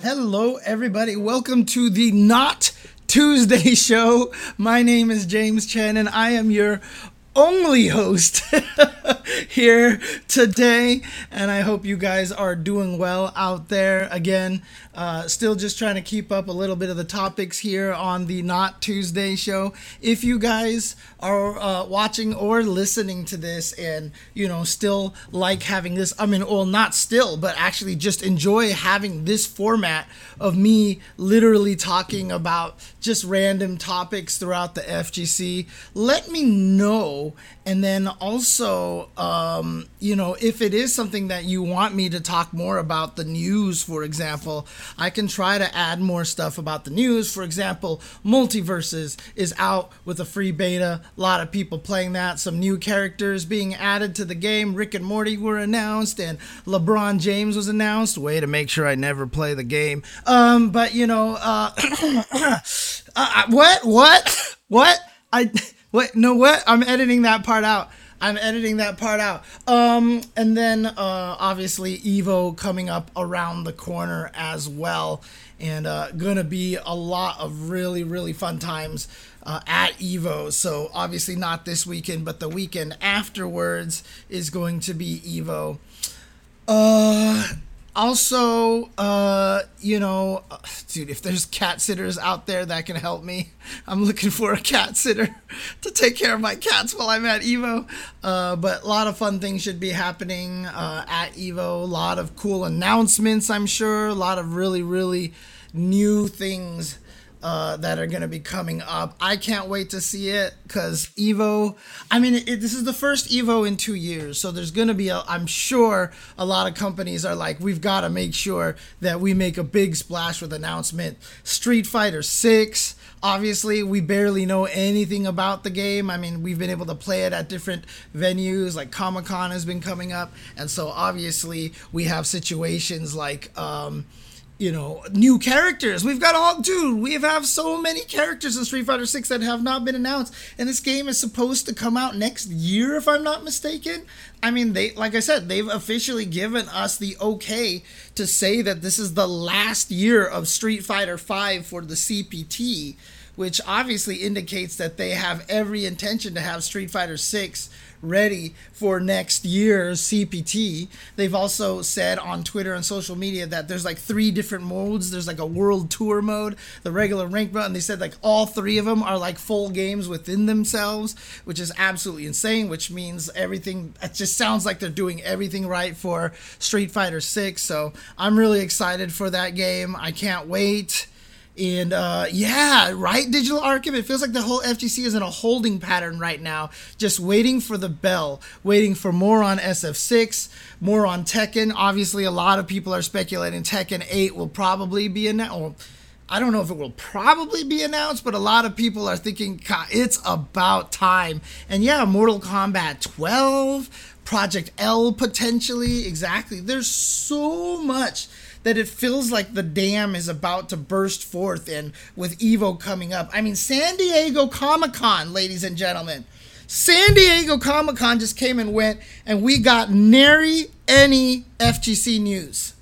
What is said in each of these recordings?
Hello, everybody. Welcome to the Not Tuesday show. My name is James Chen, and I am your only host here today. And I hope you guys are doing well out there. Again, uh, still just trying to keep up a little bit of the topics here on the Not Tuesday show. If you guys are uh, watching or listening to this and, you know, still like having this, I mean, well, not still, but actually just enjoy having this format of me literally talking about just random topics throughout the FGC, let me know. And then also, um, you know, if it is something that you want me to talk more about the news, for example, I can try to add more stuff about the news. For example, MultiVersus is out with a free beta. A lot of people playing that. Some new characters being added to the game. Rick and Morty were announced, and LeBron James was announced. Way to make sure I never play the game. Um, but you know, uh, uh, what, what, what? I what? No, what? I'm editing that part out. I'm editing that part out. Um, and then uh, obviously Evo coming up around the corner as well, and uh, gonna be a lot of really really fun times uh, at Evo. So obviously not this weekend, but the weekend afterwards is going to be Evo. Uh, also, uh, you know, uh, dude, if there's cat sitters out there that can help me, I'm looking for a cat sitter to take care of my cats while I'm at Evo. Uh, but a lot of fun things should be happening uh, at Evo. A lot of cool announcements, I'm sure. A lot of really, really new things uh, that are going to be coming up. I can't wait to see it because Evo. I mean, it, this is the first Evo in two years, so there's going to be. A, I'm sure a lot of companies are like, we've got to make sure that we make a big splash with announcement. Street Fighter Six. Obviously, we barely know anything about the game. I mean, we've been able to play it at different venues, like Comic Con has been coming up, and so obviously we have situations like. Um, you know, new characters. We've got all, dude. We have so many characters in Street Fighter Six that have not been announced, and this game is supposed to come out next year, if I'm not mistaken. I mean, they, like I said, they've officially given us the okay to say that this is the last year of Street Fighter Five for the CPT, which obviously indicates that they have every intention to have Street Fighter Six ready for next year's CPT. They've also said on Twitter and social media that there's like three different modes. There's like a world tour mode, the regular rank mode, and they said like all three of them are like full games within themselves, which is absolutely insane. Which means everything. It just sounds like they're doing everything right for Street Fighter Six. So I'm really excited for that game. I can't wait. And uh, yeah, right, Digital Arkham. It feels like the whole FGC is in a holding pattern right now, just waiting for the bell, waiting for more on SF6, more on Tekken. Obviously, a lot of people are speculating Tekken 8 will probably be announced. I don't know if it will probably be announced, but a lot of people are thinking it's about time. And yeah, Mortal Kombat 12, Project L potentially, exactly. There's so much that it feels like the dam is about to burst forth and with Evo coming up. I mean, San Diego Comic Con, ladies and gentlemen. San Diego Comic Con just came and went, and we got nary any FGC news.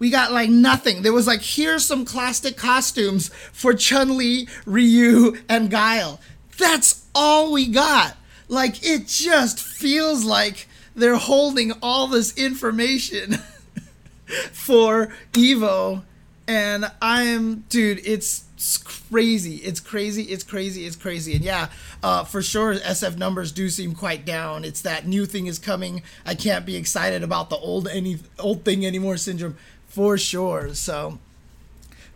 We got like nothing. There was like, here's some classic costumes for Chun Li, Ryu, and Guile. That's all we got. Like, it just feels like they're holding all this information. for Evo, and I'm dude. It's, it's crazy. It's crazy. It's crazy. It's crazy. And yeah, uh, for sure, SF numbers do seem quite down. It's that new thing is coming. I can't be excited about the old any old thing anymore syndrome for sure. So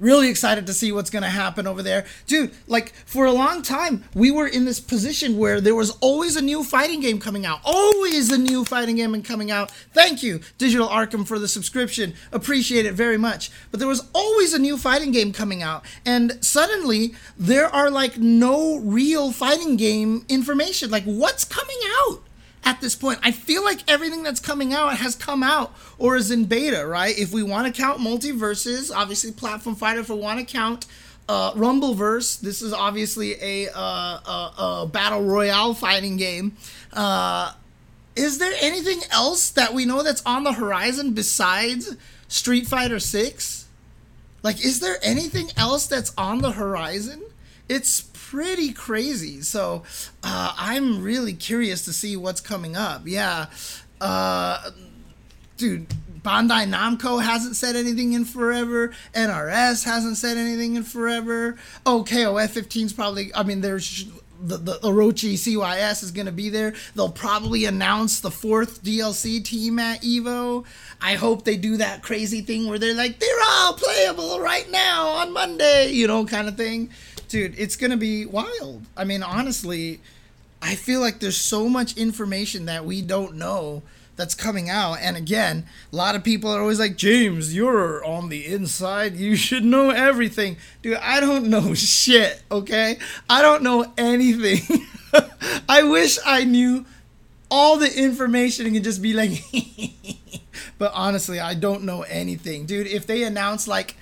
Really excited to see what's going to happen over there. Dude, like for a long time, we were in this position where there was always a new fighting game coming out. Always a new fighting game coming out. Thank you, Digital Arkham, for the subscription. Appreciate it very much. But there was always a new fighting game coming out. And suddenly, there are like no real fighting game information. Like, what's coming out? At this point. I feel like everything that's coming out has come out or is in beta, right? If we want to count MultiVersus, obviously Platform Fighter, if we want to count uh, Rumbleverse, this is obviously a, uh, a, a battle royale fighting game. Uh, is there anything else that we know that's on the horizon besides Street Fighter 6? Like, is there anything else that's on the horizon? It's pretty crazy. So uh, I'm really curious to see what's coming up. Yeah. Uh, dude, Bandai Namco hasn't said anything in forever. NRS hasn't said anything in forever. Oh, KOF 15's probably, I mean, there's the, the Orochi CYS is going to be there. They'll probably announce the fourth DLC team at Evo. I hope they do that crazy thing where they're like, they're all playable right now on Monday, you know, kind of thing. Dude, it's to be wild. I mean, honestly, I feel like there's so much information that we don't know that's coming out. And again, a lot of people are always like, James, you're on the inside. You should know everything. Dude, I don't know shit, okay? I don't know anything. I wish I knew all the information and could just be like, but honestly, I don't know anything. Dude, if they announce like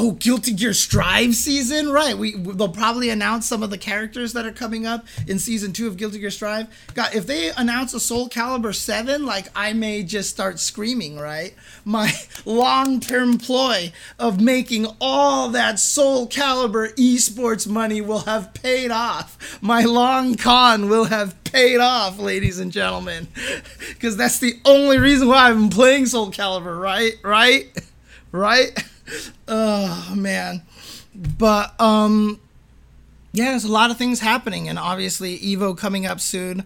Oh, Guilty Gear Strive season, right? We they'll probably announce some of the characters that are coming up in season two of Guilty Gear Strive. God, if they announce a Soul Calibur seven, like I may just start screaming, right? My long term ploy of making all that Soul Calibur esports money will have paid off. My long con will have paid off, ladies and gentlemen, because that's the only reason why I'm playing Soul Calibur, right? Right? Right? Oh man. But um yeah there's a lot of things happening and obviously evo coming up soon.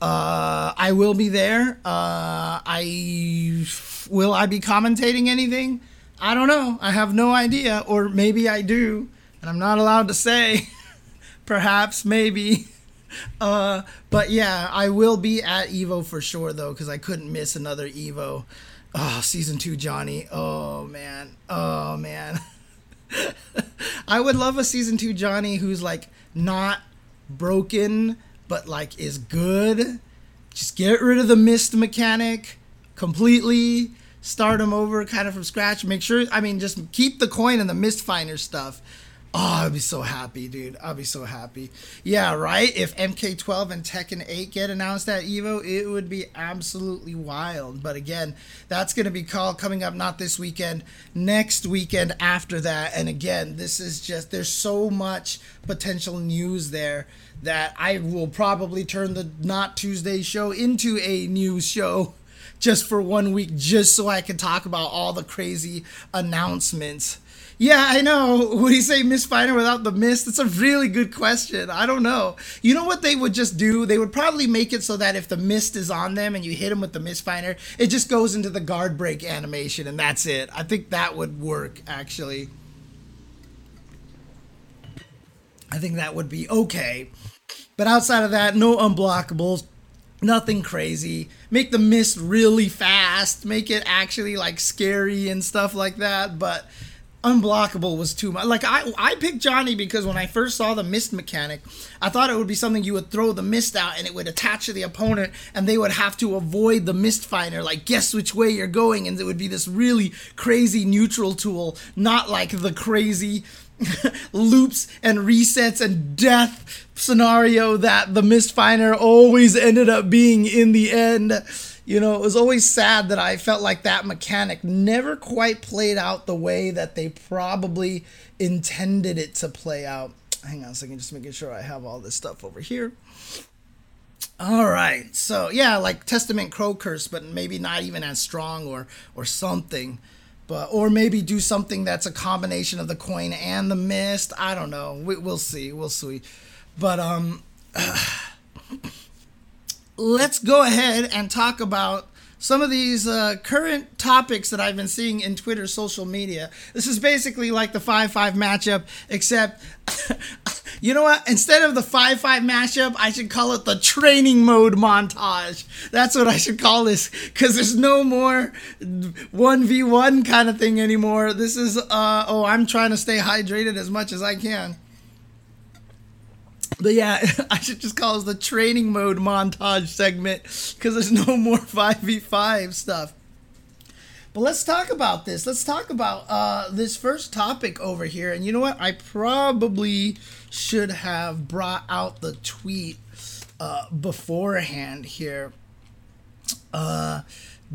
Uh i will be there. Uh i will i be commentating anything? I don't know. I have no idea. Or maybe i do and i'm not allowed to say. Perhaps maybe. Uh but yeah i will be at evo for sure though because i couldn't miss another evo Oh, season two, Johnny. Oh man. Oh man. I would love a season two Johnny who's like not broken, but like is good. Just get rid of the mist mechanic completely. Start him over kind of from scratch. Make sure, I mean, just keep the coin and the mist finer stuff Oh, I'd be so happy, dude. I'd be so happy. Yeah, right? If MK12 and Tekken 8 get announced at EVO, it would be absolutely wild. But again, that's going to be called coming up not this weekend, next weekend after that. And again, this is just, there's so much potential news there that I will probably turn the Not Tuesday show into a news show just for one week, just so I can talk about all the crazy announcements yeah, I know. Would he say Mist Finer without the mist? It's a really good question. I don't know. You know what they would just do? They would probably make it so that if the mist is on them and you hit them with the Mist Finer, it just goes into the guard break animation and that's it. I think that would work actually. I think that would be okay. But outside of that, no unblockables, nothing crazy. Make the mist really fast, make it actually like scary and stuff like that, but unblockable was too much. Like I, I picked Johnny because when I first saw the mist mechanic, I thought it would be something you would throw the mist out and it would attach to the opponent, and they would have to avoid the mist finer. Like guess which way you're going, and it would be this really crazy neutral tool, not like the crazy loops and resets and death scenario that the mist finer always ended up being in the end you know, it was always sad that I felt like that mechanic never quite played out the way that they probably intended it to play out. Hang on a second, just making sure I have all this stuff over here. All right, so yeah, like Testament Crow Curse, but maybe not even as strong or or something, but or maybe do something that's a combination of the coin and the mist. I don't know. We, will see. We'll see. But um. let's go ahead and talk about some of these uh, current topics that I've been seeing in Twitter social media. This is basically like the 5 5 matchup, except, you know what? Instead of the 5 5 matchup, I should call it the training mode montage. That's what I should call this, because there's no more 1v1 kind of thing anymore. This is, uh, oh, I'm trying to stay hydrated as much as I can. But yeah, I should just call it the training mode montage segment because there's no more 5v5 stuff. But let's talk about this. Let's talk about uh, this first topic over here. And you know what? I probably should have brought out the tweet uh, beforehand here. uh,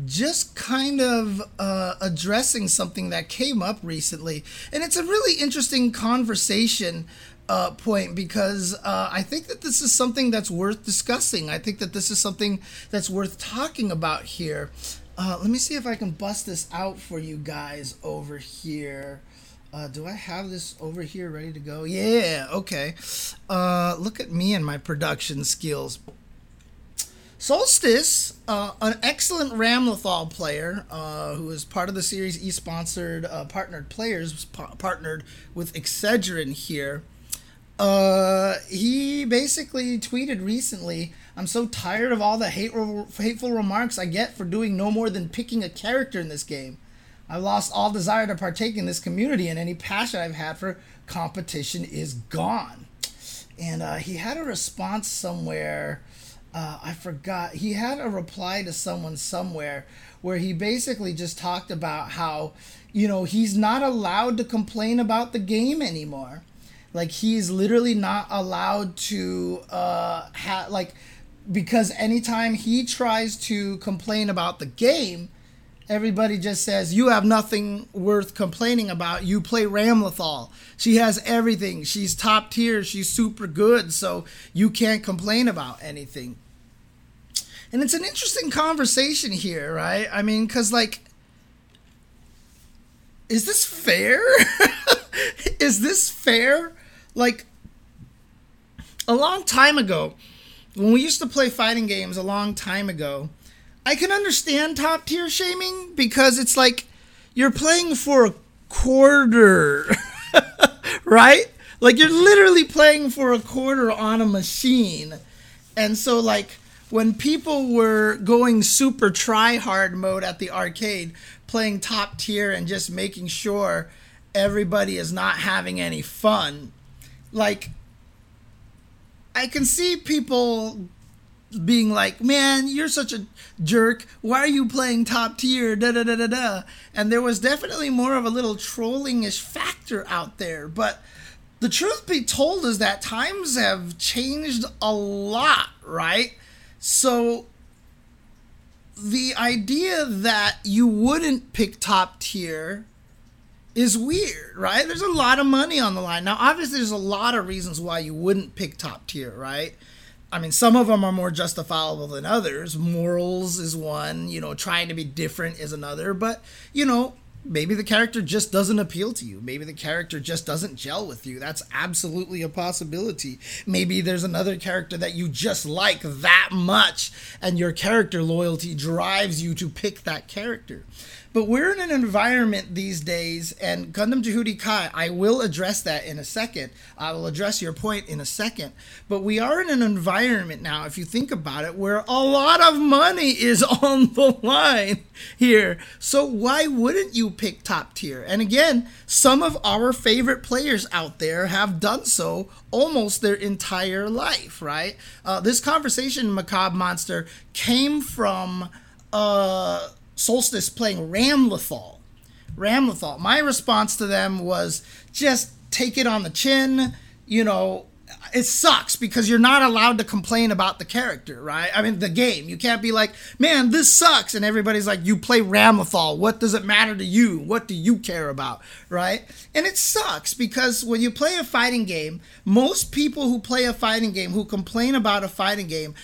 just kind of uh, addressing something that came up recently. And it's a really interesting conversation uh, point because uh, I think that this is something that's worth discussing. I think that this is something that's worth talking about here. Uh, let me see if I can bust this out for you guys over here. Uh, do I have this over here ready to go? Yeah, okay. Uh, look at me and my production skills. Solstice, uh, an excellent Ramlethal player uh, who is part of the Series E sponsored uh, partnered players, partnered with Excedrin here. Uh, he basically tweeted recently, "I'm so tired of all the hateful, hateful remarks I get for doing no more than picking a character in this game. I've lost all desire to partake in this community, and any passion I've had for competition is gone." And uh, he had a response somewhere uh, I forgot. He had a reply to someone somewhere where he basically just talked about how, you know, he's not allowed to complain about the game anymore. Like he's literally not allowed to uh have like because anytime he tries to complain about the game, everybody just says you have nothing worth complaining about. You play Ramlethal. She has everything. She's top tier. She's super good. So you can't complain about anything. And it's an interesting conversation here, right? I mean, because, like, is this fair? is this fair? Like, a long time ago, when we used to play fighting games a long time ago, I can understand top tier shaming because it's like you're playing for a quarter, right? Like, you're literally playing for a quarter on a machine. And so, like, when people were going super try hard mode at the arcade, playing top tier and just making sure everybody is not having any fun, like I can see people being like, "Man, you're such a jerk. Why are you playing top tier?" Da da da da da. And there was definitely more of a little trollingish factor out there, but the truth be told is that times have changed a lot, right? So the idea that you wouldn't pick top tier is weird, right? There's a lot of money on the line. Now, obviously, there's a lot of reasons why you wouldn't pick top tier, right? I mean, some of them are more justifiable than others. Morals is one, you know, trying to be different is another. But, you know, maybe the character just doesn't appeal to you. Maybe the character just doesn't gel with you. That's absolutely a possibility. Maybe there's another character that you just like that much, and your character loyalty drives you to pick that character. But we're in an environment these days, and Gundam Jehudi Kai, I will address that in a second. I will address your point in a second. But we are in an environment now, if you think about it, where a lot of money is on the line here. So why wouldn't you pick top tier? And again, some of our favorite players out there have done so almost their entire life, right? Uh, this conversation, Macabre Monster, came from. Uh, Solstice playing Ramlethal. Ramlethal. My response to them was just take it on the chin. You know, it sucks because you're not allowed to complain about the character, right? I mean, the game. You can't be like, man, this sucks. And everybody's like, you play Ramlethal. What does it matter to you? What do you care about, right? And it sucks because when you play a fighting game, most people who play a fighting game, who complain about a fighting game,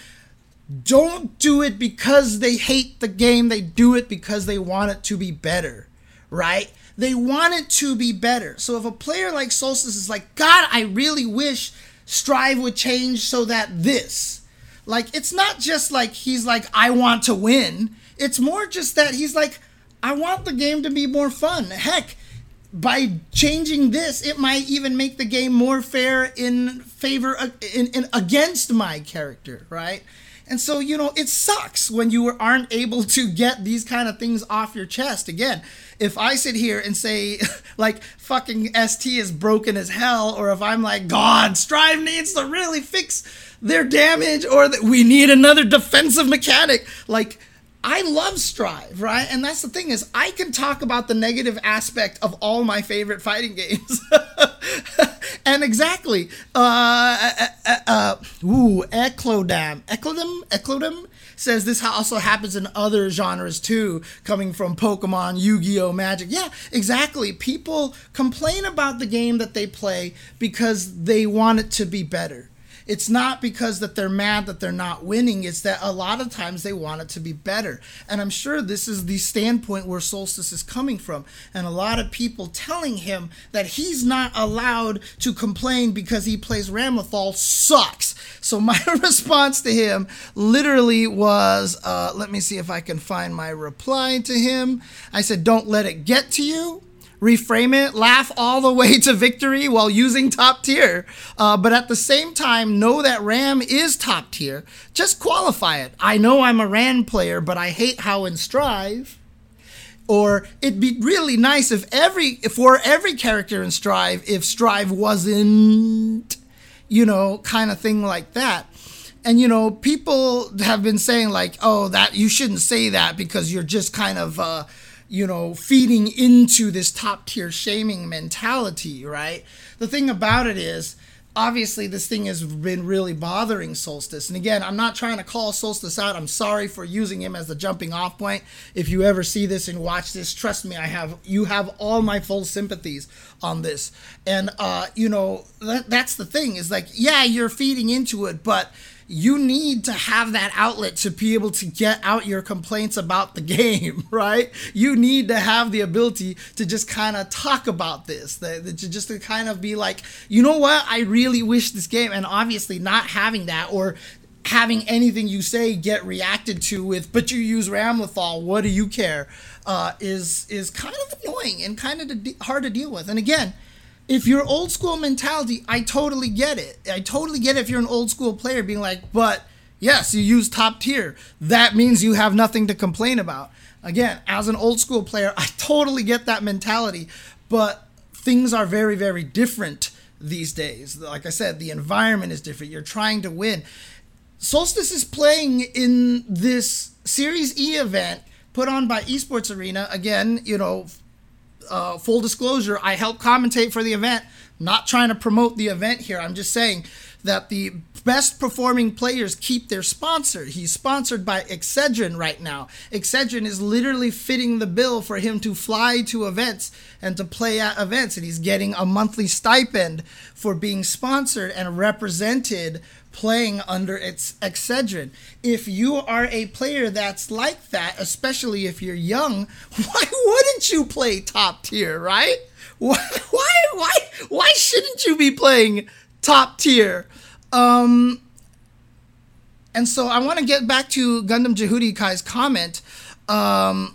don't do it because they hate the game. They do it because they want it to be better, right? They want it to be better. So if a player like Solstice is like, God, I really wish Strive would change so that this, like, it's not just like he's like, I want to win. It's more just that he's like, I want the game to be more fun. Heck, by changing this, it might even make the game more fair in favor uh, in, in against my character, right? And so, you know, it sucks when you aren't able to get these kind of things off your chest. Again, if I sit here and say, like, fucking ST is broken as hell, or if I'm like, God, Strive needs to really fix their damage, or that we need another defensive mechanic, like, I love Strive, right? And that's the thing is I can talk about the negative aspect of all my favorite fighting games. and exactly, uh, uh, uh, uh, ooh, Eclodam, Eclodam, Eclodam. says this also happens in other genres too, coming from Pokemon, Yu Gi Oh! Magic. Yeah, exactly. People complain about the game that they play because they want it to be better it's not because that they're mad that they're not winning it's that a lot of times they want it to be better. And i'm sure this is the standpoint where solstice is coming from. And a lot of people telling him that he's not allowed to complain because he plays ramlethal sucks. So my response to him literally was uh, let me see if i can find my reply to him. I said don't let it get to you reframe it, laugh all the way to victory while using top tier. Uh, but at the same time, know that RAM is top tier. Just qualify it. I know I'm a RAM player, but I hate how in Strive. Or it'd be really nice if every if for every character in Strive, if Strive wasn't, you know, kind of thing like that and you know people have been saying like oh that you shouldn't say that because you're just kind of uh, you know, feeding into this top tier shaming mentality, right? The thing about it is, obviously, this thing has been really bothering Solstice. And again, I'm not trying to call Solstice out. I'm sorry for using him as the jumping off point. If you ever see this and watch this, trust me, I have you have all my full sympathies on this. And uh, you know, that, that's the thing is like, yeah, you're feeding into it, but you need to have that outlet to be able to get out your complaints about the game, right? You need to have the ability to just kind of talk about this, that, to just to kind of be like, you know what, I really wish this game, and obviously not having that or having anything you say get reacted to with, but you use Ramlethal, what do you care? Uh, is is kind of annoying and kind of hard to deal with. And again, if you're old school mentality, I totally get it. I totally get it if you're an old school player being like, but yes, you use top tier. That means you have nothing to complain about. Again, as an old school player, I totally get that mentality, but things are very, very different these days. Like I said, the environment is different. You're trying to win. Solstice is playing in this Series E event put on by Esports Arena. Again, you know, uh, full disclosure, I help commentate for the event. not trying to promote the event here. I'm just saying that the best performing players keep their sponsor. He's sponsored by Excedrin right now. Excedrin is literally fitting the bill for him to fly to events and to play at events, and he's getting a monthly stipend for being sponsored and represented playing under its Excedrin. If you are a player that's like that, especially if you're young, why wouldn't you play top tier, right? Why why why why shouldn't you be playing top tier? Um and so I want to get back to Gundam Jehudi Kai's comment. Um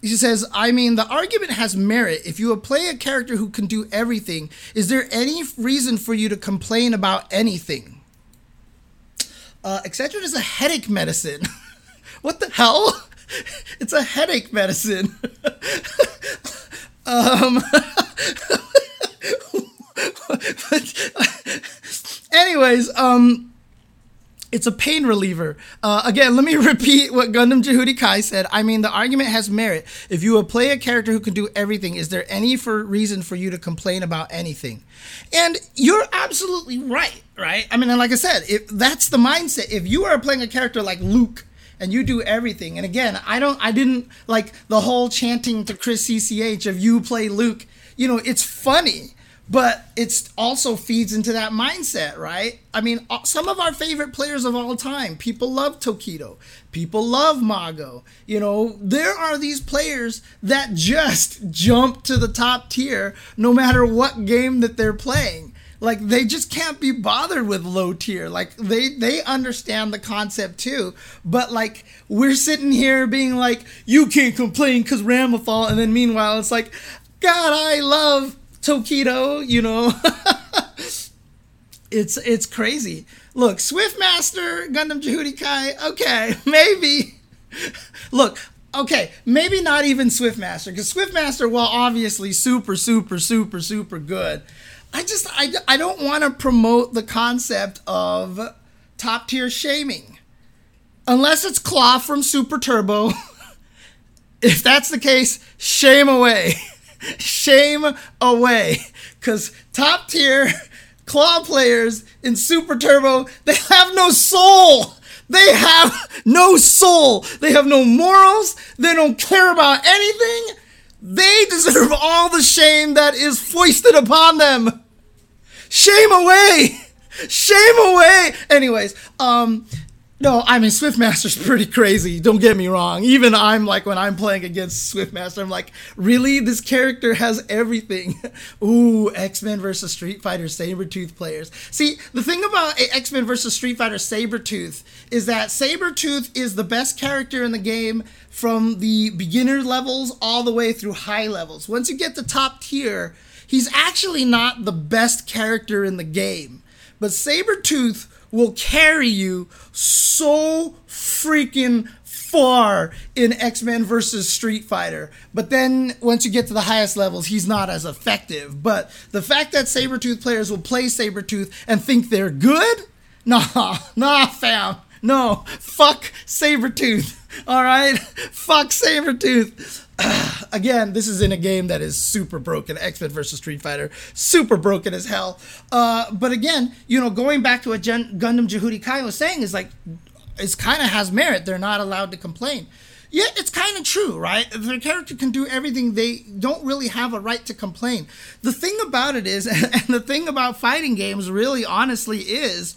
he says, I mean, the argument has merit. If you play a character who can do everything, is there any reason for you to complain about anything? Uh, Excedrin is a headache medicine. what the hell? it's a headache medicine. um, anyways, um, it's a pain reliever. Uh, again, let me repeat what Gundam Jehudi Kai said. I mean, the argument has merit. If you will play a character who can do everything, is there any for reason for you to complain about anything? And you're absolutely right, right? I mean, and like I said, if that's the mindset. If you are playing a character like Luke and you do everything, and again, I don't, I didn't like the whole chanting to Chris CCH of you play Luke. You know, it's funny but it's also feeds into that mindset, right? I mean, uh, some of our favorite players of all time, people love Tokido, people love Mago. You know, there are these players that just jump to the top tier no matter what game that they're playing. Like they just can't be bothered with low tier. Like they they understand the concept too, but like we're sitting here being like, you can't complain because Ramlethal, and then meanwhile it's like, God, I love Tokido, you know. it's it's crazy. Look, Swiftmaster, Gundam Jehudi Kai, okay, maybe. Look, okay, maybe not even Swiftmaster, because Swiftmaster, well, obviously super, super, super, super good. I just I, I don't want to promote the concept of top tier shaming. Unless it's Claw from Super Turbo. if that's the case, shame away. Shame away. Because top tier claw players in Super Turbo, they have no soul. They have no soul. They have no morals. They don't care about anything. They deserve all the shame that is foisted upon them. Shame away. Shame away. Anyways, um, no, I mean Swiftmaster's pretty crazy. Don't get me wrong. Even I'm like when I'm playing against Swiftmaster, I'm like, really? This character has everything. Ooh, X Men versus Street Fighter Sabretooth players. See, the thing about X Men versus Street Fighter Sabretooth is that Sabretooth is the best character in the game from the beginner levels all the way through high levels. Once you get to top tier, he's actually not the best character in the game. But Sabretooth will carry you so freaking far in X-Men versus Street Fighter. But then once you get to the highest levels, he's not as effective. But the fact that Sabretooth players will play Sabretooth and think they're good? Nah, nah, fam. No, fuck Sabretooth. All right? Fuck Sabretooth. again, this is in a game that is super broken. X Men versus Street Fighter, super broken as hell. Uh, but again, you know, going back to what Gen- Gundam Jehudi Kai was saying is like, it's kind of has merit. They're not allowed to complain. Yeah, it's kind of true, right? Their character can do everything. They don't really have a right to complain. The thing about it is, and the thing about fighting games really honestly is,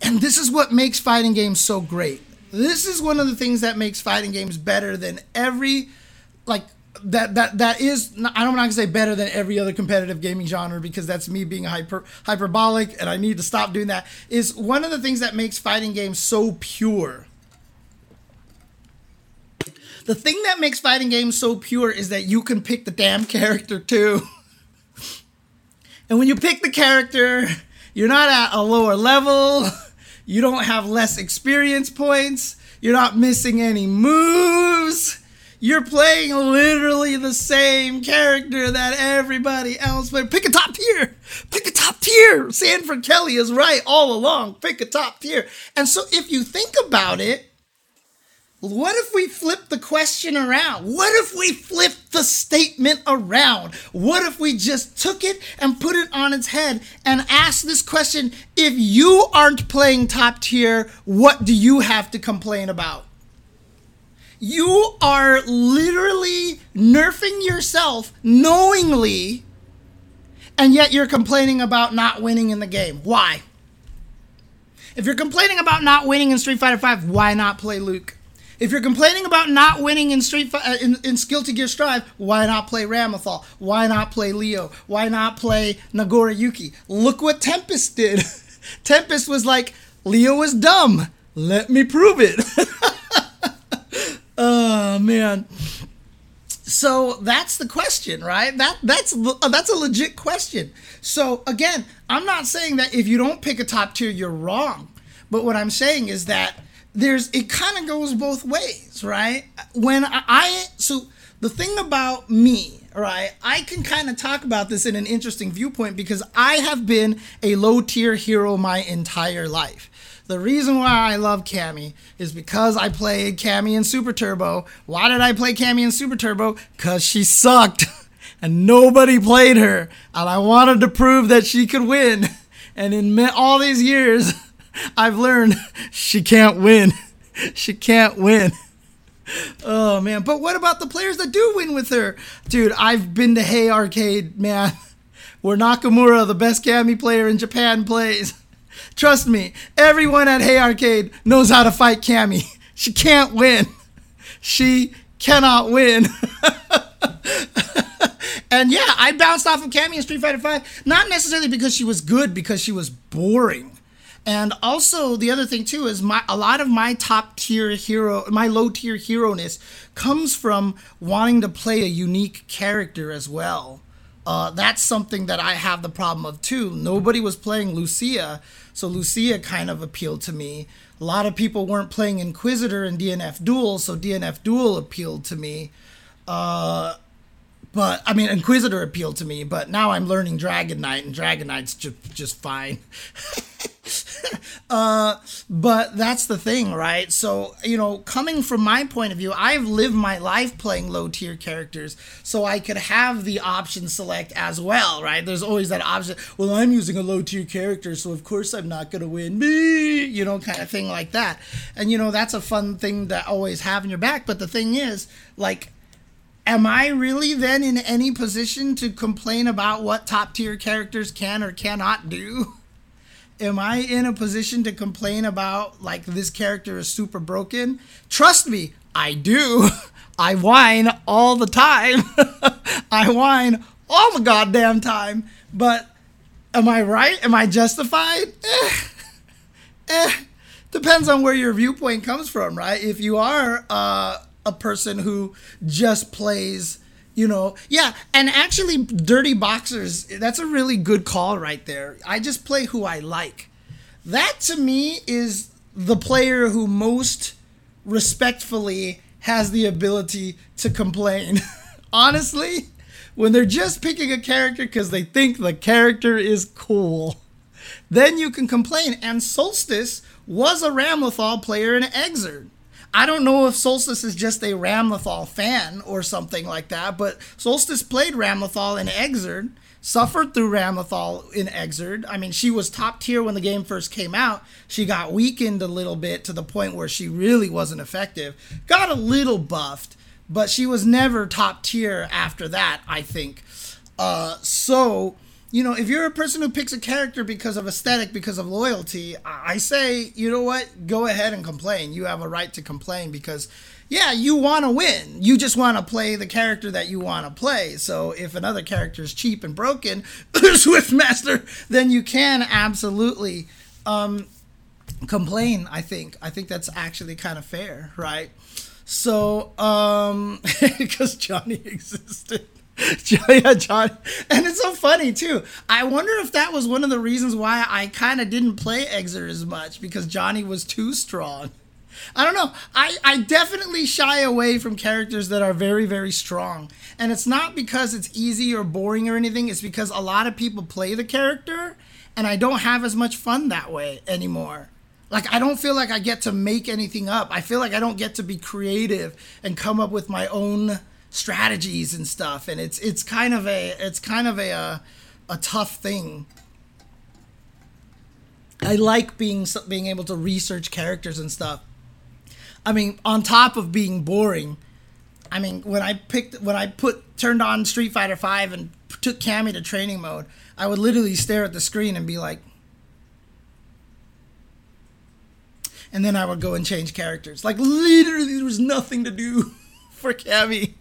and this is what makes fighting games so great this is one of the things that makes fighting games better than every like that that that is I don't want to say better than every other competitive gaming genre because that's me being hyper hyperbolic and I need to stop doing that is one of the things that makes fighting games so pure. The thing that makes fighting games so pure is that you can pick the damn character too. and when you pick the character, you're not at a lower level. You don't have less experience points. You're not missing any moves. You're playing literally the same character that everybody else played. Pick a top tier. Pick a top tier. Sanford Kelly is right all along. Pick a top tier. And so if you think about it, what if we flip the question around? What if we flip the statement around? What if we just took it and put it on its head and asked this question if you aren't playing top tier, what do you have to complain about? You are literally nerfing yourself knowingly, and yet you're complaining about not winning in the game. Why? If you're complaining about not winning in Street Fighter V, why not play Luke? If you're complaining about not winning in Street uh, in, in to Gear Strive, why not play Ramlethal? Why not play Leo? Why not play Nagoriyuki? Look what Tempest did. Tempest was like, Leo was dumb. Let me prove it. oh man. So that's the question, right? That that's uh, that's a legit question. So again, I'm not saying that if you don't pick a top tier, you're wrong. But what I'm saying is that there's it kind of goes both ways, right? When I, I so the thing about me, right? I can kind of talk about this in an interesting viewpoint because I have been a low tier hero my entire life. The reason why I love Cammy is because I played Cammy in Super Turbo. Why did I play Cammy in Super Turbo? Because she sucked and nobody played her. And I wanted to prove that she could win. And in all these years, I've learned she can't win. She can't win. Oh man, but what about the players that do win with her? Dude, I've been to Hey Arcade, man, where Nakamura, the best Cammy player in Japan, plays. Trust me, everyone at Hey Arcade knows how to fight Cammy. She can't win. She cannot win. and yeah, I bounced off of Cammy in Street Fighter 5, not necessarily because she was good, because she was boring. And also the other thing too is my a lot of my top tier hero, my low tier hero ness comes from wanting to play a unique character as well. Uh, that's something that I have the problem of too. Nobody was playing Lucia, so Lucia kind of appealed to me. A lot of people weren't playing Inquisitor and DNF Duel, so DNF Duel appealed to me. Uh, but I mean, Inquisitor appealed to me, but now I'm learning Dragon Knight, and Dragon Knight's just just fine. uh, but that's the thing, right? So, you know, coming from my point of view, I've lived my life playing low tier characters, so I could have the option select as well, right? There's always that option. Well, I'm using a low tier character, so of course I'm not going to win. Me, you know, kind of thing like that. And, you know, that's a fun thing to always have in your back. But the thing is, like, am I really then in any position to complain about what top tier characters can or cannot do? Am I in a position to complain about like this character is super broken? Trust me, I do. I whine all the time. I whine all the goddamn time. But am I right? Am I justified? Eh, eh. Depends on where your viewpoint comes from, right? If you are uh, a person who just plays you know. Yeah and actually dirty boxers that's a really good call right there. I just play who i like. That to me is the player who most respectfully has the ability to complain. Honestly when they're just picking a character because they think the character is cool then you can complain. And solstice was a ramlethal player in Xrd I don't know if Solstice is just a Ramlethal fan or something like that, but Solstice played Ramlethal in Xrd, suffered through Ramlethal in Xrd. I mean, she was top tier when the game first came out. She got weakened a little bit to the point where she really wasn't effective. Got a little buffed, but she was never top tier after that, I think. Uh, so you know, if you're a person who picks a character because of aesthetic, because of loyalty, I say, you know what? Go ahead and complain. You have a right to complain because, yeah, you want to win. You just want to play the character that you want to play. So if another character is cheap and broken, Swiftmaster, then you can absolutely um, complain. I think. I think that's actually kind of fair, right? So, um, because Johnny existed. yeah, John. And it's so funny too. I wonder if that was one of the reasons why I kind of didn't play Xrd as much because Johnny was too strong. I don't know. I, I definitely shy away from characters that are very, very strong. And it's not because it's easy or boring or anything. It's because a lot of people play the character and I don't have as much fun that way anymore. Like, I don't feel like I get to make anything up. I feel like I don't get to be creative and come up with my own strategies and stuff, and it's it's kind of a it's kind of a a, uh, a tough thing. I like being being able to research characters and stuff. I mean, on top of being boring, I mean, when I picked when I put turned on Street Fighter Five and took Cammy to training mode, I would literally stare at the screen and be like, and then I would go and change characters. Like literally, there was nothing to do for Cammy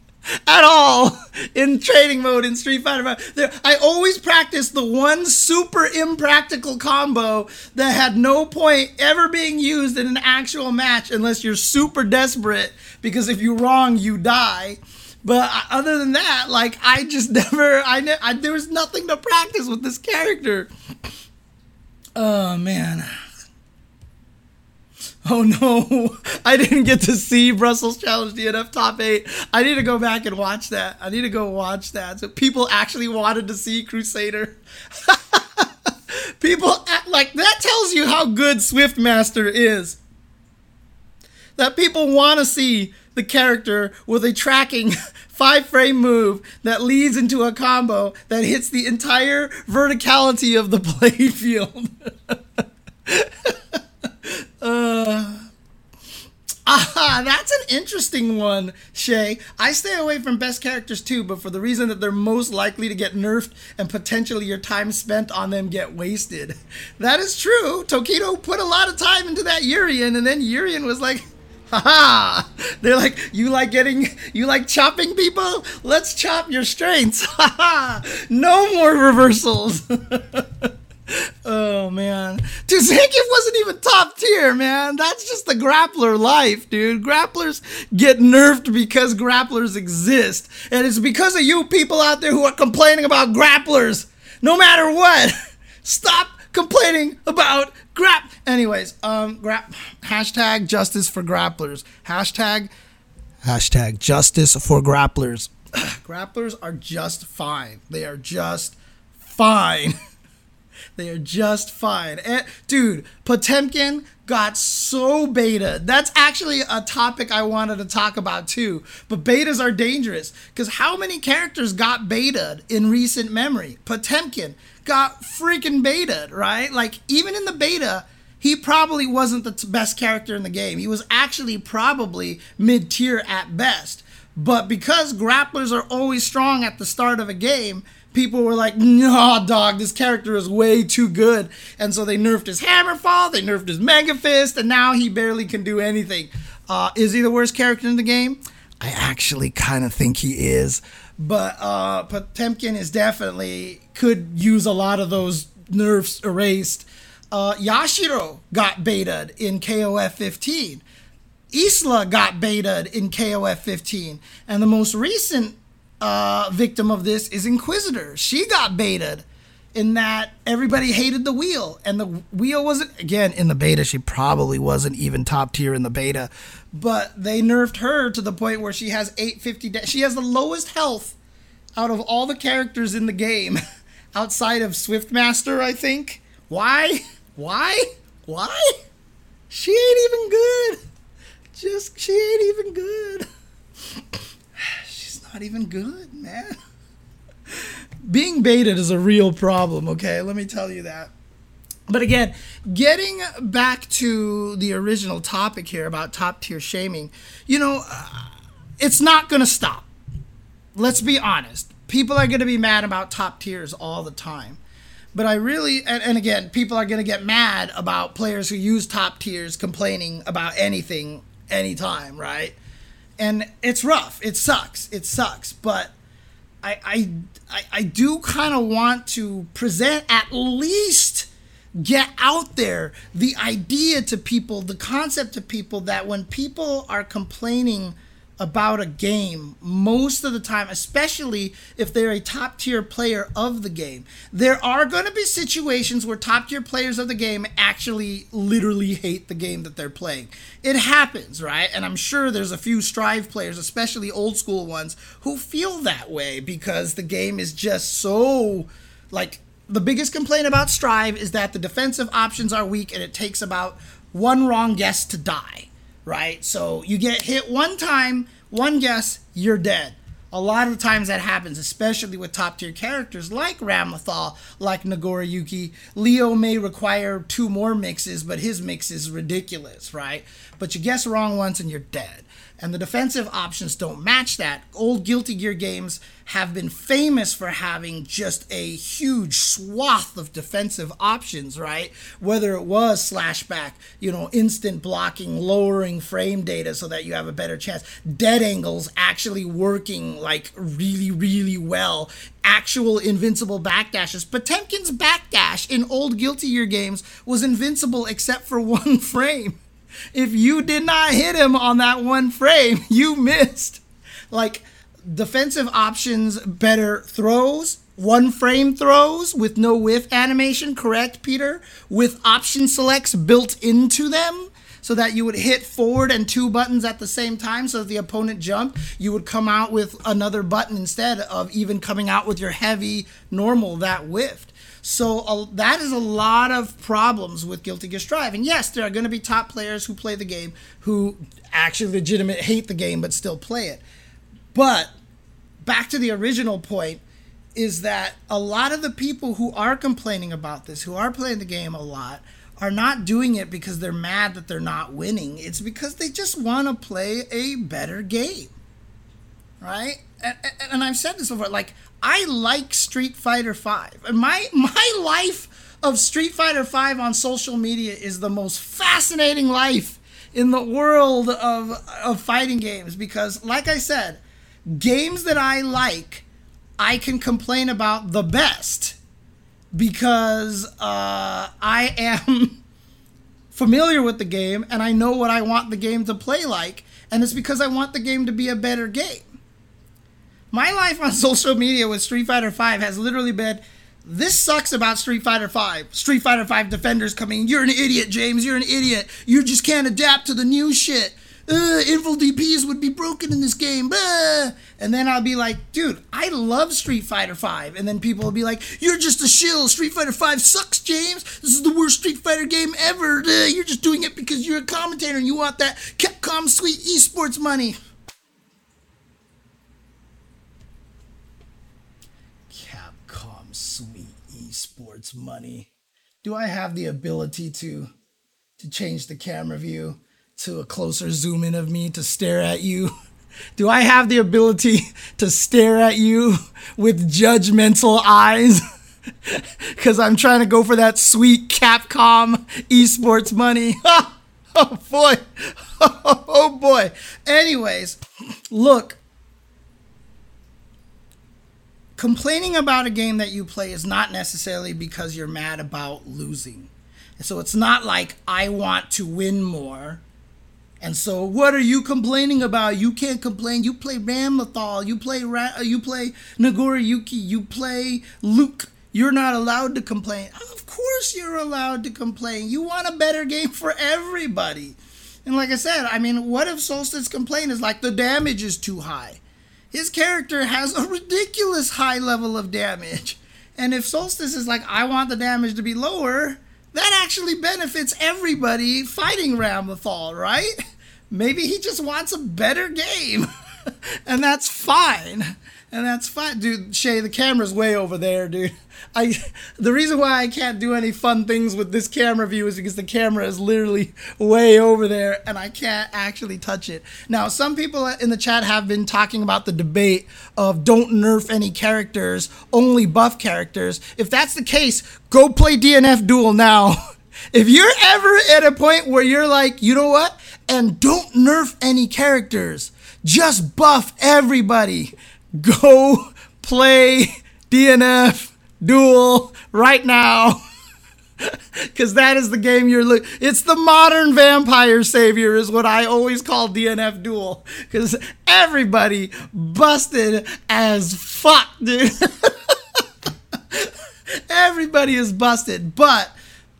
at all in training mode in Street Fighter 5. There, I always practiced the one super impractical combo that had no point ever being used in an actual match unless you're super desperate because if you're wrong, you die. But uh, other than that, like I just never, I, ne- I there was nothing to practice with this character. Oh man. Oh no, I didn't get to see Brussels Challenge DNF top eight. I need to go back and watch that. I need to go watch that. So people actually wanted to see Crusader. people like that tells you how good Swiftmaster is. That people want to see the character with a tracking five frame move that leads into a combo that hits the entire verticality of the playfield. Uh, ah, that's an interesting one, Shay. I stay away from best characters too, but for the reason that they're most likely to get nerfed and potentially your time spent on them get wasted. That is true. Tokido put a lot of time into that Urien, and then Urien was like, haha. They're like, you like getting, you like chopping people? Let's chop your strengths. Haha. no more reversals. Oh man, dude, Zangief wasn't even top tier, man. That's just the grappler life, dude. Grapplers get nerfed because grapplers exist, and it's because of you people out there who are complaining about grapplers. No matter what, stop complaining about grap. Anyways, um, grap hashtag justice for grapplers. Hashtag hashtag justice for grapplers. grapplers are just fine. They are just fine. They are just fine. And, dude, Potemkin got so beta. That's actually a topic I wanted to talk about too. But betas are dangerous because how many characters got betaed in recent memory? Potemkin got freaking betaed, right? Like, even in the beta, he probably wasn't the best character in the game. He was actually probably mid tier at best. But because grapplers are always strong at the start of a game, people were like, "No, dog, this character is way too good," and so they nerfed his Hammerfall, they nerfed his Mega Fist, and now he barely can do anything. Uh, is he the worst character in the game? I actually kind of think he is, but uh, Potemkin is definitely could use a lot of those nerfs erased. Uh, Yashiro got betaed in KOF 15. Isla got betaed in KOF 15. And the most recent uh, victim of this is Inquisitor. She got betaed in that everybody hated the wheel. And the wheel wasn't, again, in the beta, she probably wasn't even top tier in the beta. But they nerfed her to the point where she has 850. Da- she has the lowest health out of all the characters in the game outside of Swiftmaster, I think. Why? Why? Why? She ain't even good just she ain't even good. Not even good, man. Being baited is a real problem, okay? Let me tell you that. But again, getting back to the original topic here about top tier shaming, you know, uh, it's not going to stop. Let's be honest. People are going to be mad about top tiers all the time. But I really, and, and again, people are going to get mad about players who use top tiers complaining about anything anytime, right? And it's rough. It sucks. It sucks. But I I I, do kind of want to present at least get out there the idea to people, the concept to people that when people are complaining about a game most of the time, especially if they're a top tier player of the game. There are going to be situations where top tier players of the game actually literally hate the game that they're playing. It happens, right? And I'm sure there's a few Strive players, especially old school ones, who feel that way because the game is just so like the biggest complaint about Strive is that the defensive options are weak and it takes about one wrong guess to die right? So you get hit one time, one guess, you're dead. A lot of times that happens, especially with top tier characters like Ramlethal, like Nagoriyuki. Leo may require two more mixes, but his mix is ridiculous, right? But you guess wrong once and you're dead and the defensive options don't match that. Old Guilty Gear games have been famous for having just a huge swath of defensive options, right? Whether it was slashback, you know, instant blocking, lowering frame data so that you have a better chance, dead angles actually working like really, really well, actual invincible backdashes. Potemkin's backdash in old Guilty Gear games was invincible except for one frame if you did not hit him on that one frame, you missed. Like defensive options, better throws, one frame throws with no whiff animation, correct, Peter? With option selects built into them so that you would hit forward and two buttons at the same time so the opponent jumped, you would come out with another button instead of even coming out with your heavy normal that whiffed. So uh, that is a lot of problems with Guilty Gear Strive. And yes, there are going to be top players who play the game who actually legitimate hate the game but still play it. But back to the original point is that a lot of the people who are complaining about this, who are playing the game a lot, are not doing it because they're mad that they're not winning. It's because they just want to play a better game. Right? And, and, I've said this before. Like, I like Street Fighter Five, my my life of Street Fighter Five on social media is the most fascinating life in the world of of fighting games because, like I said, games that I like, I can complain about the best because uh, I am familiar with the game and I know what I want the game to play like, and it's because I want the game to be a better game my life on social media with Street Fighter V has literally been this sucks about Street Fighter V. Street Fighter V defenders coming, you're an idiot, James, you're an idiot. You just can't adapt to the new shit. uh, DPs would be broken in this game. And then I'll be like, dude, I love Street Fighter Five. And then people will be like, you're just a shill. Street Fighter Five sucks, James. This is the worst Street Fighter game ever. Uh, you're just doing it because you're a commentator and you want that Capcom sweet esports money. Capcom sweet esports money. Do I have the ability to to change the camera view to a closer zoom in of me to stare at you? Do I have the ability to stare at you with judgmental eyes? Because I'm trying to go for that sweet Capcom esports money. oh boy. Oh boy. Anyways, look, complaining about a game that you play is not necessarily because you're mad about losing. And so it's not like I want to win more. And so what are you complaining about? You can't complain. You play Ramlethal, you play Ra- uh, you play Nagoriyuki, you play Luke. You're not allowed to complain. Of course you're allowed to complain. You want a better game for everybody. And like I said, I mean, what if Solstice complaint is like the damage is too high? His character has a ridiculous high level of damage. And if Solstice is like, I want the damage to be lower, that actually benefits everybody fighting Ramlethal, right? Maybe he just wants a better game. and that's fine and that's fine, dude. Shay, the camera's way over there, dude. I the reason why I can't do any fun things with this camera view is because the camera is literally way over there, and I can't actually touch it. Now, some people in the chat have been talking about the debate of don't nerf any characters, only buff characters. If that's the case, go play DNF Duel now. If you're ever at a point where you're like, you know what, and don't nerf any characters, just buff everybody go play DNF Duel right now. Because that is the game you're looking. It's the modern vampire savior, is what I always call DNF Duel. Because everybody busted as fuck, dude. everybody is busted. But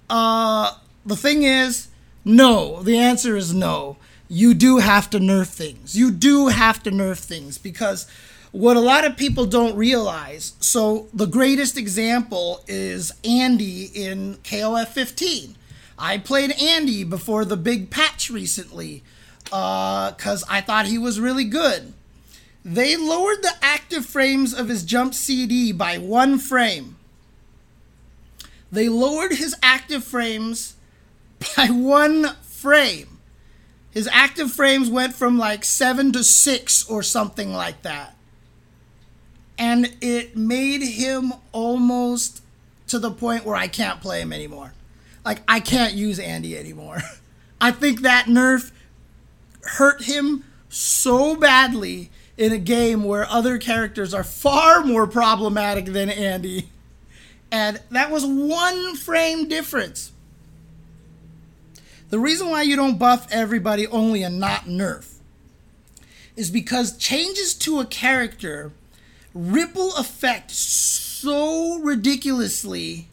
uh, the thing is, no. The answer is no. You do have to nerf things. You do have to nerf things because what a lot of people don't realize so the greatest example is Andy in KOF 15. I played Andy before the big patch recently because uh, I thought he was really good. They lowered the active frames of his jump CD by one frame. They lowered his active frames by one frame. His active frames went from like seven to six or something like that and it made him almost to the point where I can't play him anymore. Like I can't use Andy anymore. I think that nerf hurt him so badly in a game where other characters are far more problematic than Andy. And that was one frame difference. The reason why you don't buff everybody only and not nerf is because changes to a character ripple effect so ridiculously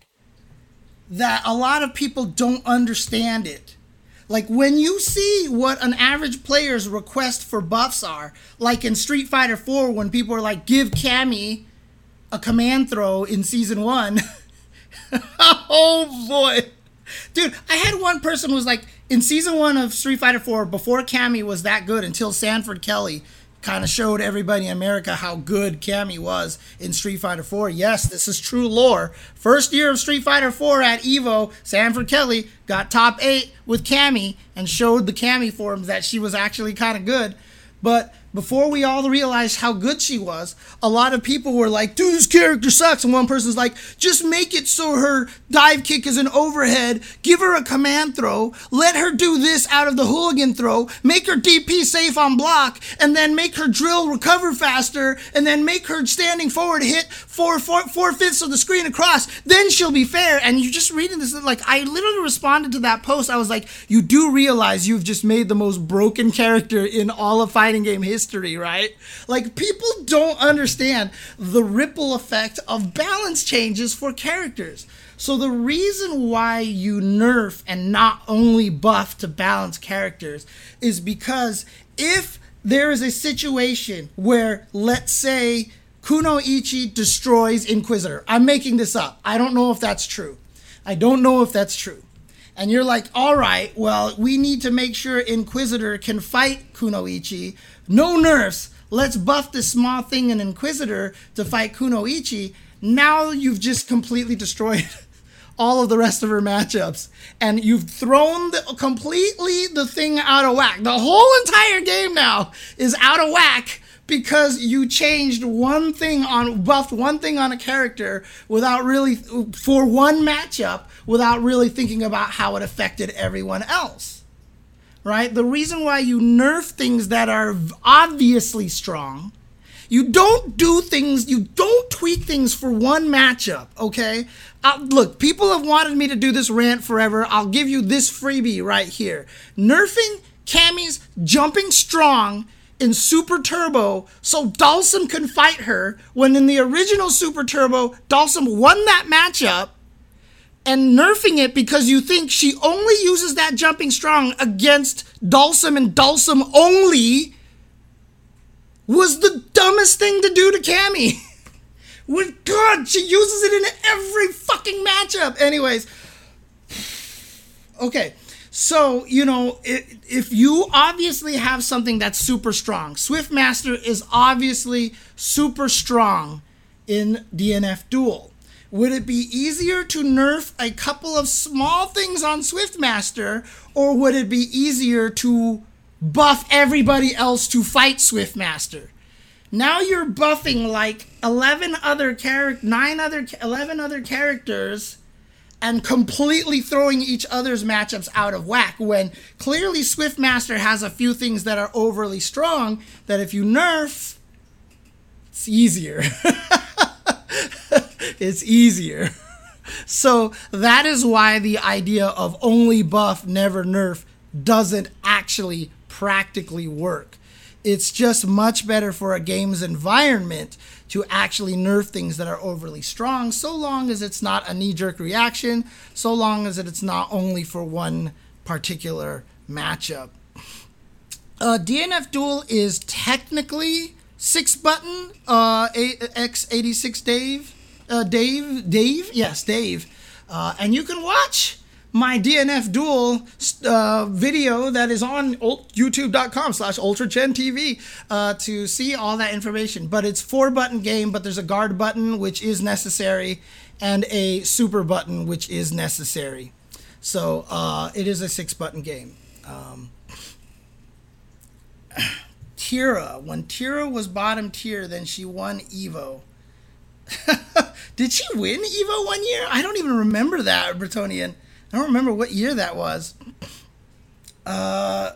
that a lot of people don't understand it. Like when you see what an average player's request for buffs are, like in Street Fighter 4 when people are like give Cammy a command throw in season 1. oh boy. Dude, I had one person who was like in season 1 of Street Fighter 4 before Cammy was that good until Sanford Kelly kind of showed everybody in America how good Cammy was in Street Fighter 4. Yes, this is true lore. First year of Street Fighter 4 at Evo, Sanford Kelly got top 8 with Cammy and showed the Cammy forms that she was actually kind of good. But before we all realized how good she was, a lot of people were like, dude, this character sucks. And one person's like, just make it so her dive kick is an overhead, give her a command throw, let her do this out of the hooligan throw, make her DP safe on block, and then make her drill recover faster, and then make her standing forward hit four, four, four fifths of the screen across. Then she'll be fair. And you're just reading this, like, I literally responded to that post. I was like, you do realize you've just made the most broken character in all of fighting game history history, right? Like people don't understand the ripple effect of balance changes for characters. So the reason why you nerf and not only buff to balance characters is because if there is a situation where let's say Kunoichi destroys Inquisitor. I'm making this up. I don't know if that's true. I don't know if that's true. And you're like, all right, well, we need to make sure Inquisitor can fight Kunoichi. No nerfs. Let's buff this small thing an Inquisitor to fight Kunoichi. Now you've just completely destroyed all of the rest of her matchups. And you've thrown the, completely the thing out of whack. The whole entire game now is out of whack because you changed one thing on buffed one thing on a character without really for one matchup without really thinking about how it affected everyone else right? The reason why you nerf things that are obviously strong you don't do things you don't tweak things for one matchup okay? Uh, look people have wanted me to do this rant forever. I'll give you this freebie right here. Nerfing Cammy's jumping strong in Super Turbo so Dhalsim can fight her when in the original Super Turbo, Dhalsim won that matchup and nerfing it because you think she only uses that jumping strong against Dhalsim and Dhalsim only was the dumbest thing to do to Cammy. With God, she uses it in every fucking matchup. Anyways, okay. So, you know, if you obviously have something that's super strong, Swiftmaster is obviously super strong in DNF Duel. Would it be easier to nerf a couple of small things on Swiftmaster, or would it be easier to buff everybody else to fight Swiftmaster? Now you're buffing like 11 other character, 9 other 11 other characters and completely throwing each other's matchups out of whack when clearly Swiftmaster has a few things that are overly strong that if you nerf, it's easier. it's easier. So that is why the idea of only buff, never nerf doesn't actually practically work. It's just much better for a game's environment to actually nerf things that are overly strong, so long as it's not a knee jerk reaction, so long as it's not only for one particular matchup. Uh, DNF Duel is technically six button uh, X86 Dave. Uh, Dave, Dave, yes, Dave. Uh, and you can watch my DNF Duel uh, video that is on youtube.com slash ultrachentv uh, to see all that information. But it's four button game, but there's a guard button, which is necessary, and a super button, which is necessary. So uh, it is a six button game. Um, Tira, when Tira was bottom tier, then she won Evo. Did she win Evo one year? I don't even remember that, Bretonian. I don't remember what year that was. Uh,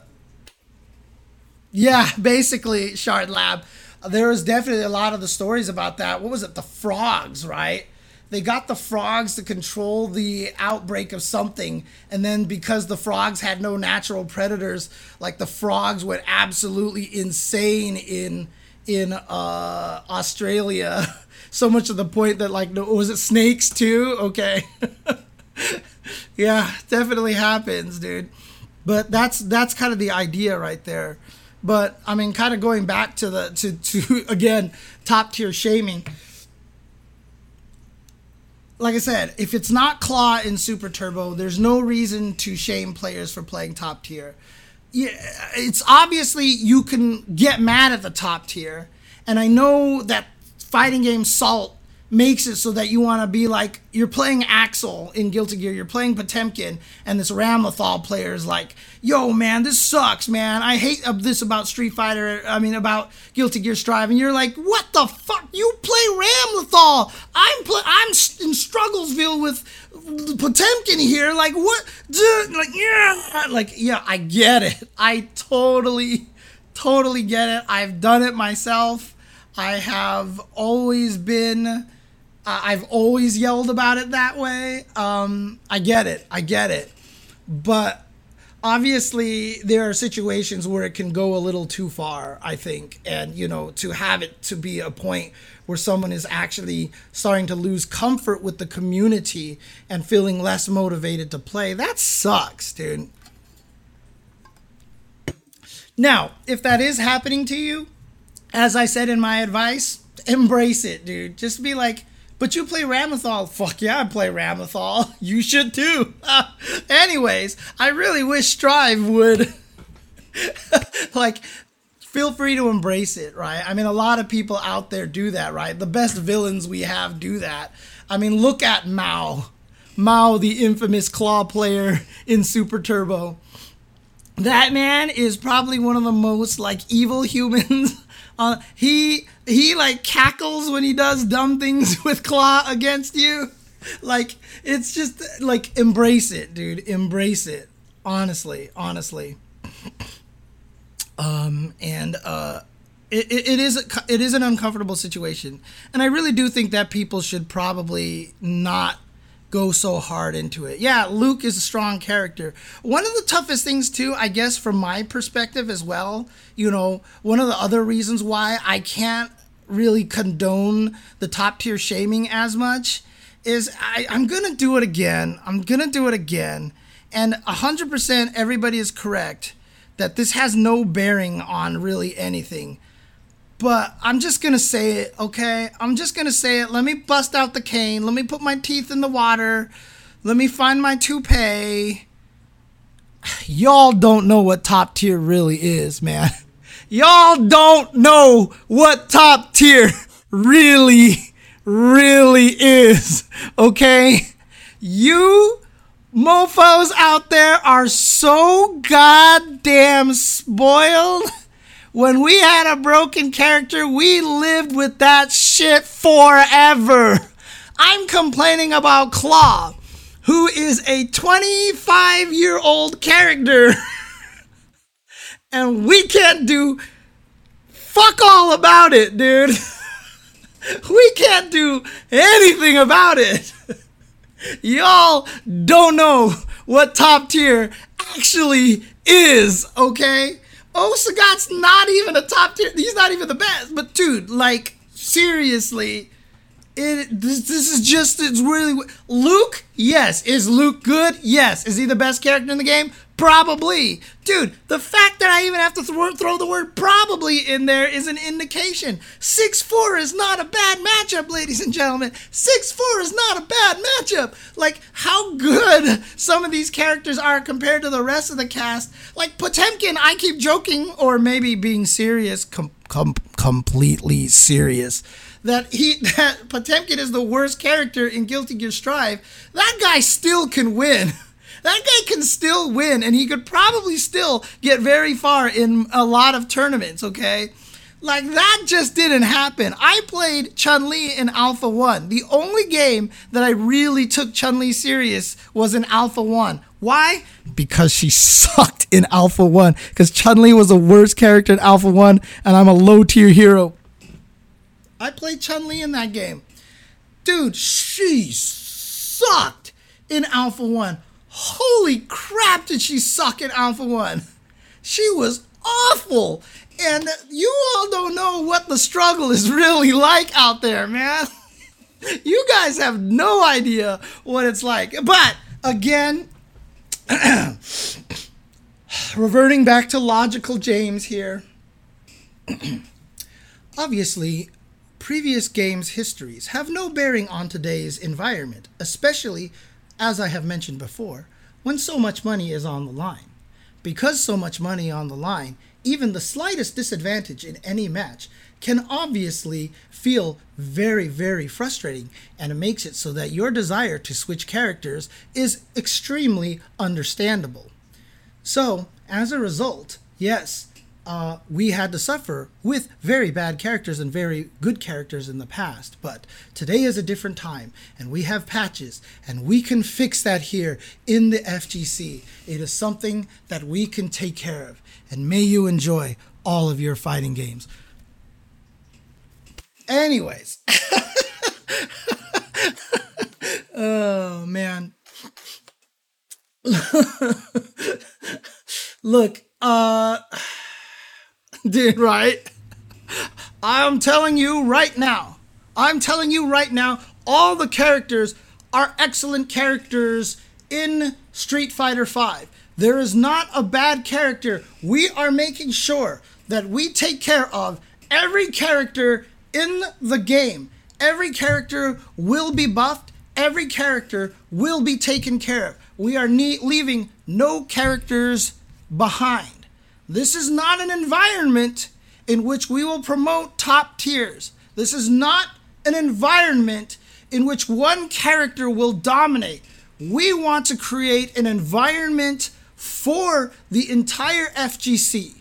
yeah, basically, Shard Lab. There was definitely a lot of the stories about that. What was it? The frogs, right? They got the frogs to control the outbreak of something, and then because the frogs had no natural predators, like the frogs went absolutely insane in in uh, Australia. so much to the point that like, was it snakes too? Okay. yeah, definitely happens, dude. But that's that's kind of the idea right there. But I mean, kind of going back to the to to again top tier shaming. Like I said, if it's not Claw in Super Turbo, there's no reason to shame players for playing top tier. Yeah, it's obviously you can get mad at the top tier, and I know that fighting game Salt makes it so that you want to be like you're playing Axel in Guilty Gear, you're playing Potemkin, and this Ramlethal player is like, "Yo, man, this sucks, man. I hate this about Street Fighter. I mean, about Guilty Gear Strive." And you're like, "What the fuck? You play Ramlethal? I'm pl- I'm in Strugglesville with Potemkin here. Like what? Dude, like yeah, like yeah, I get it. I totally, totally get it. I've done it myself." I have always been I've always yelled about it that way. Um, I get it. I get it. But obviously there are situations where it can go a little too far i think and you know to have it to be a point where someone is actually starting to lose comfort with the community and feeling less motivated to play that sucks dude now if that is happening to you as i said in my advice embrace it dude just be like but you play Ramlethal. Fuck yeah, I play Ramlethal. You should too. Anyways, I really wish Strive would like feel free to embrace it, right? I mean, a lot of people out there do that, right? The best villains we have do that. I mean, look at Mao. Mao, the infamous claw player in Super Turbo. That man is probably one of the most like evil humans. Uh, he he like cackles when he does dumb things with Claw against you. Like it's just like embrace it, dude. Embrace it. Honestly, honestly. Um and uh it, it, it is it is an uncomfortable situation. And I really do think that people should probably not go so hard into it. Yeah, Luke is a strong character. One of the toughest things, too, I guess, from my perspective as well, you know, one of the other reasons why I can't really condone the top tier shaming as much is I, I'm going to do it again. I'm going to do it again. And 100% everybody is correct that this has no bearing on really anything but I'm just gonna say it, okay? I'm just gonna say it. Let me bust out the cane. Let me put my teeth in the water. Let me find my toupee. Y'all don't know what top tier really is, man. Y'all don't know what top tier really, really is, okay? You mofos out there are so goddamn spoiled when we had a broken character, we lived with that shit forever. I'm complaining about Claw, who is a 25 year old character. and we can't do fuck all about it, dude. we can't do anything about it. Y'all don't know what top tier actually is, okay? Oh, Sagat's not even a top tier. He's not even the best. But dude, like seriously, it this, this is just it's really Luke. Yes, is Luke good? Yes, is he the best character in the game? Probably. Dude, the fact that I even have to th- throw the word probably in there is an indication. 6 4 is not a bad matchup, ladies and gentlemen. 6 4 is not a bad matchup. Like, how good some of these characters are compared to the rest of the cast. Like, Potemkin, I keep joking, or maybe being serious, com- com- completely serious that he that Potemkin is the worst character in Guilty Gear Strive, that guy still can win. That guy can still win, and he could probably still get very far in a lot of tournaments, okay? Like, that just didn't happen. I played Chun Li in Alpha 1. The only game that I really took Chun Li serious was in Alpha 1. Why? Because she sucked in Alpha 1. Because Chun Li was the worst character in Alpha 1, and I'm a low tier hero. I played Chun Li in that game. Dude, she sucked in Alpha 1 holy crap, did she suck in Alpha 1? She was awful. And you all don't know what the struggle is really like out there, man. you guys have no idea what it's like. But again, reverting back to logical James here. Obviously, previous games' histories have no bearing on today's environment, especially as I have mentioned before, when so much money is on the line. Because so much money on the line, even the slightest disadvantage in any match can obviously feel very, very frustrating, and it makes it so that your desire to switch characters is extremely understandable. So, as a result, yes, uh, we had to suffer with very bad characters and very good characters in the past. But today is a different time, and we have patches, and we can fix that here in the FGC. It is something that we can take care of, and may you enjoy all of your fighting games. Anyways, oh man. Look, uh, dude, right? I'm telling you right now. I'm telling you right now, all the characters are excellent characters in Street Fighter V. There is not a bad character. We are making sure that we take care of every character in the game. Every character will be buffed. Every character will be taken care of. We are ne- leaving no characters behind. This is not an environment in which we will promote top tiers. This is not an environment in which one character will dominate. We want to create an environment for the entire FGC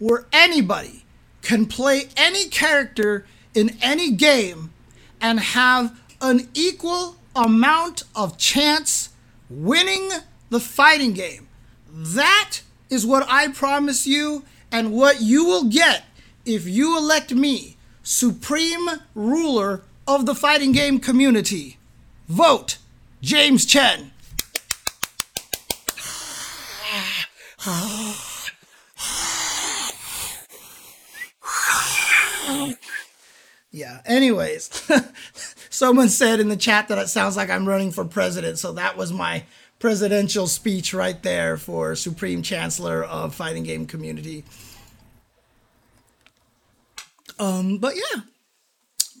where anybody can play any character in any game and have an equal amount of chance winning the fighting game. That is what I promise you and what you will get if you elect me supreme ruler of the fighting game community. Vote James Chen. yeah, anyways, someone said in the chat that it sounds like I'm running for president, so that was my presidential speech right there for Supreme Chancellor of Fighting Game Community. Um, but yeah,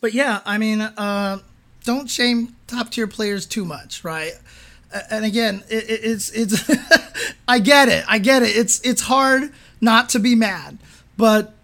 but yeah, I mean, uh, don't shame top tier players too much, right? And again, it, it's it's I get it, I get it. It's it's hard not to be mad, but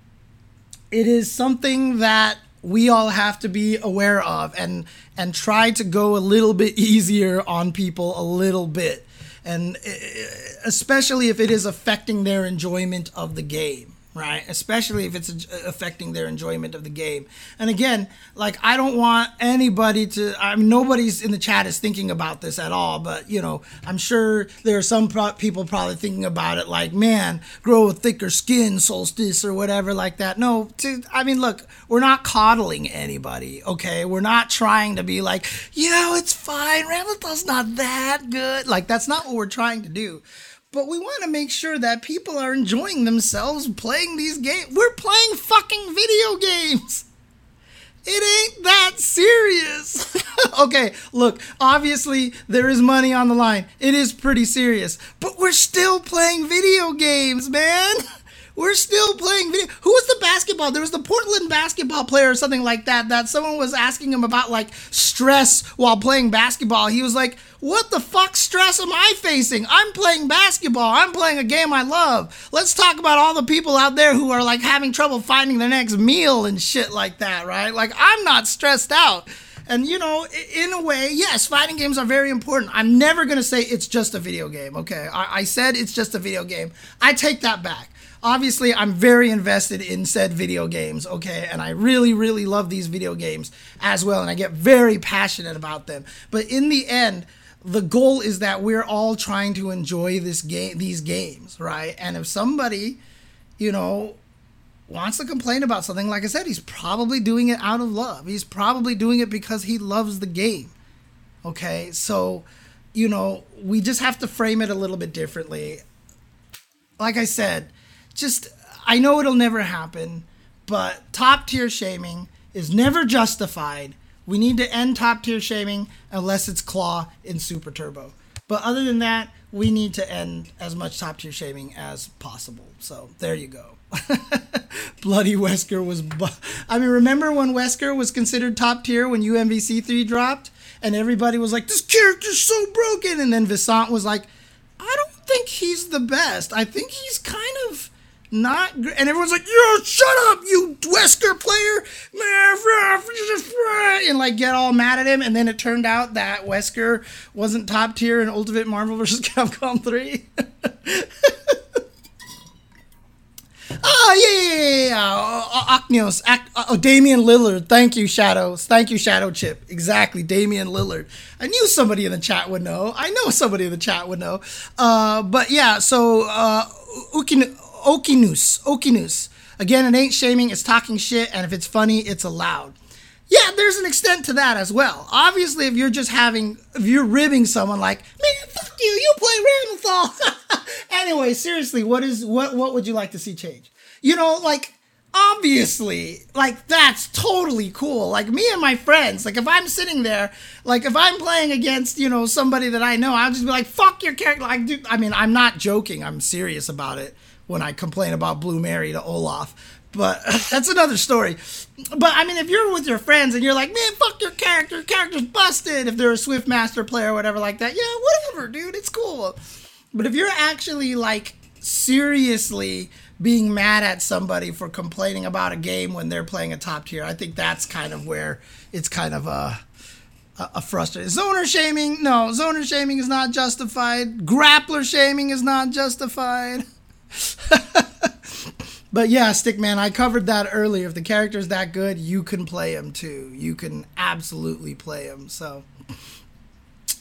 it is something that we all have to be aware of and and try to go a little bit easier on people a little bit. And eh, eh, especially if it is affecting their enjoyment of the game right? Especially if it's uh, affecting their enjoyment of the game. And again, like I don't want anybody to. I mean, nobody's in the chat is thinking about this at all. But you know, I'm sure there are some pro- people probably thinking about it, like, man, grow a thicker skin, solstice or whatever like that. No, to, I mean, look, we're not coddling anybody. Okay, we're not trying to be like, you know, it's fine. Ramlethal's not that good. Like that's not what we're trying to do but we want to make sure that people are enjoying themselves playing these games. We're playing fucking video games. It ain't that serious. okay, look, obviously there is money on the line. It is pretty serious. But we're still playing video games, man. We're still playing video. Who was the basketball? There was the Portland basketball player or something like that. That someone was asking him about like stress while playing basketball. He was like, "What the fuck stress am I facing? I'm playing basketball. I'm playing a game I love. Let's talk about all the people out there who are like having trouble finding their next meal and shit like that, right? Like I'm not stressed out." And you know, in a way, yes, fighting games are very important. I'm never gonna say it's just a video game. Okay, I, I said it's just a video game. I take that back obviously I'm very invested in said video games, okay? And I really, really love these video games as well. And I get very passionate about them. But in the end, the goal is that we're all trying to enjoy this game these games, right? And if somebody, you know, wants to complain about something, like I said, he's probably doing it out of love. He's probably doing it because he loves the game. Okay? So, you know, we just have to frame it a little bit differently. Like I said, just I know it'll never happen, but top tier shaming is never justified. We need to end top tier shaming unless it's Claw in Super Turbo. But other than that, we need to end as much top tier shaming as possible. So there you go. Bloody Wesker was. Bu- I mean, remember when Wesker was considered top tier when UMVC 3 dropped? And everybody was like, this character's so broken. And then Viscant was like, I don't think he's the best. I think he's kind of not and everyone's like, "Yo, shut up, you Wesker player!" and like get all mad at him. And then it turned out that Wesker wasn't top tier in Ultimate Marvel vs. Capcom Three. Oh, yeah, yeah, yeah, uh, oh, Damian Lillard. Thank you, Shadows. Thank you, Shadow Chip. Exactly, Damian Lillard. I knew somebody in the chat would know. I know somebody in the chat would know. Uh, but yeah, so uh, Ukin- Okinus. Okinus. Again, it ain't shaming, it's talking shit, and if it's funny, it's allowed. yeah, there's an extent to that as well. Obviously, if you're just having, if you're ribbing someone like, man, fuck you, you play Ramlethal. anyway, seriously, what is what what would you like to see change? You know, like obviously, like that's totally cool. Like me and my friends, like if I'm sitting there, like if I'm playing against, you know, somebody that I know, I'll just be like, fuck your character. Like, dude, I mean, I'm not joking. I'm serious about it when I complain about Blue Mary to Olaf. But that's another story. But I mean, if you're with your friends and you're like, man, fuck your character, character's busted. If they're a Swift Master player or whatever like that, yeah, whatever, dude, it's cool. But if you're actually like seriously being mad at somebody for complaining about a game when they're playing a top tier, I think that's kind of where it's kind of uh, a a, frustrating. Zoner shaming, no, zoner shaming is not justified. Grappler shaming is not justified. but yeah, Stickman, I covered that earlier. If the character's that good, you can play him too. You can absolutely play him. So,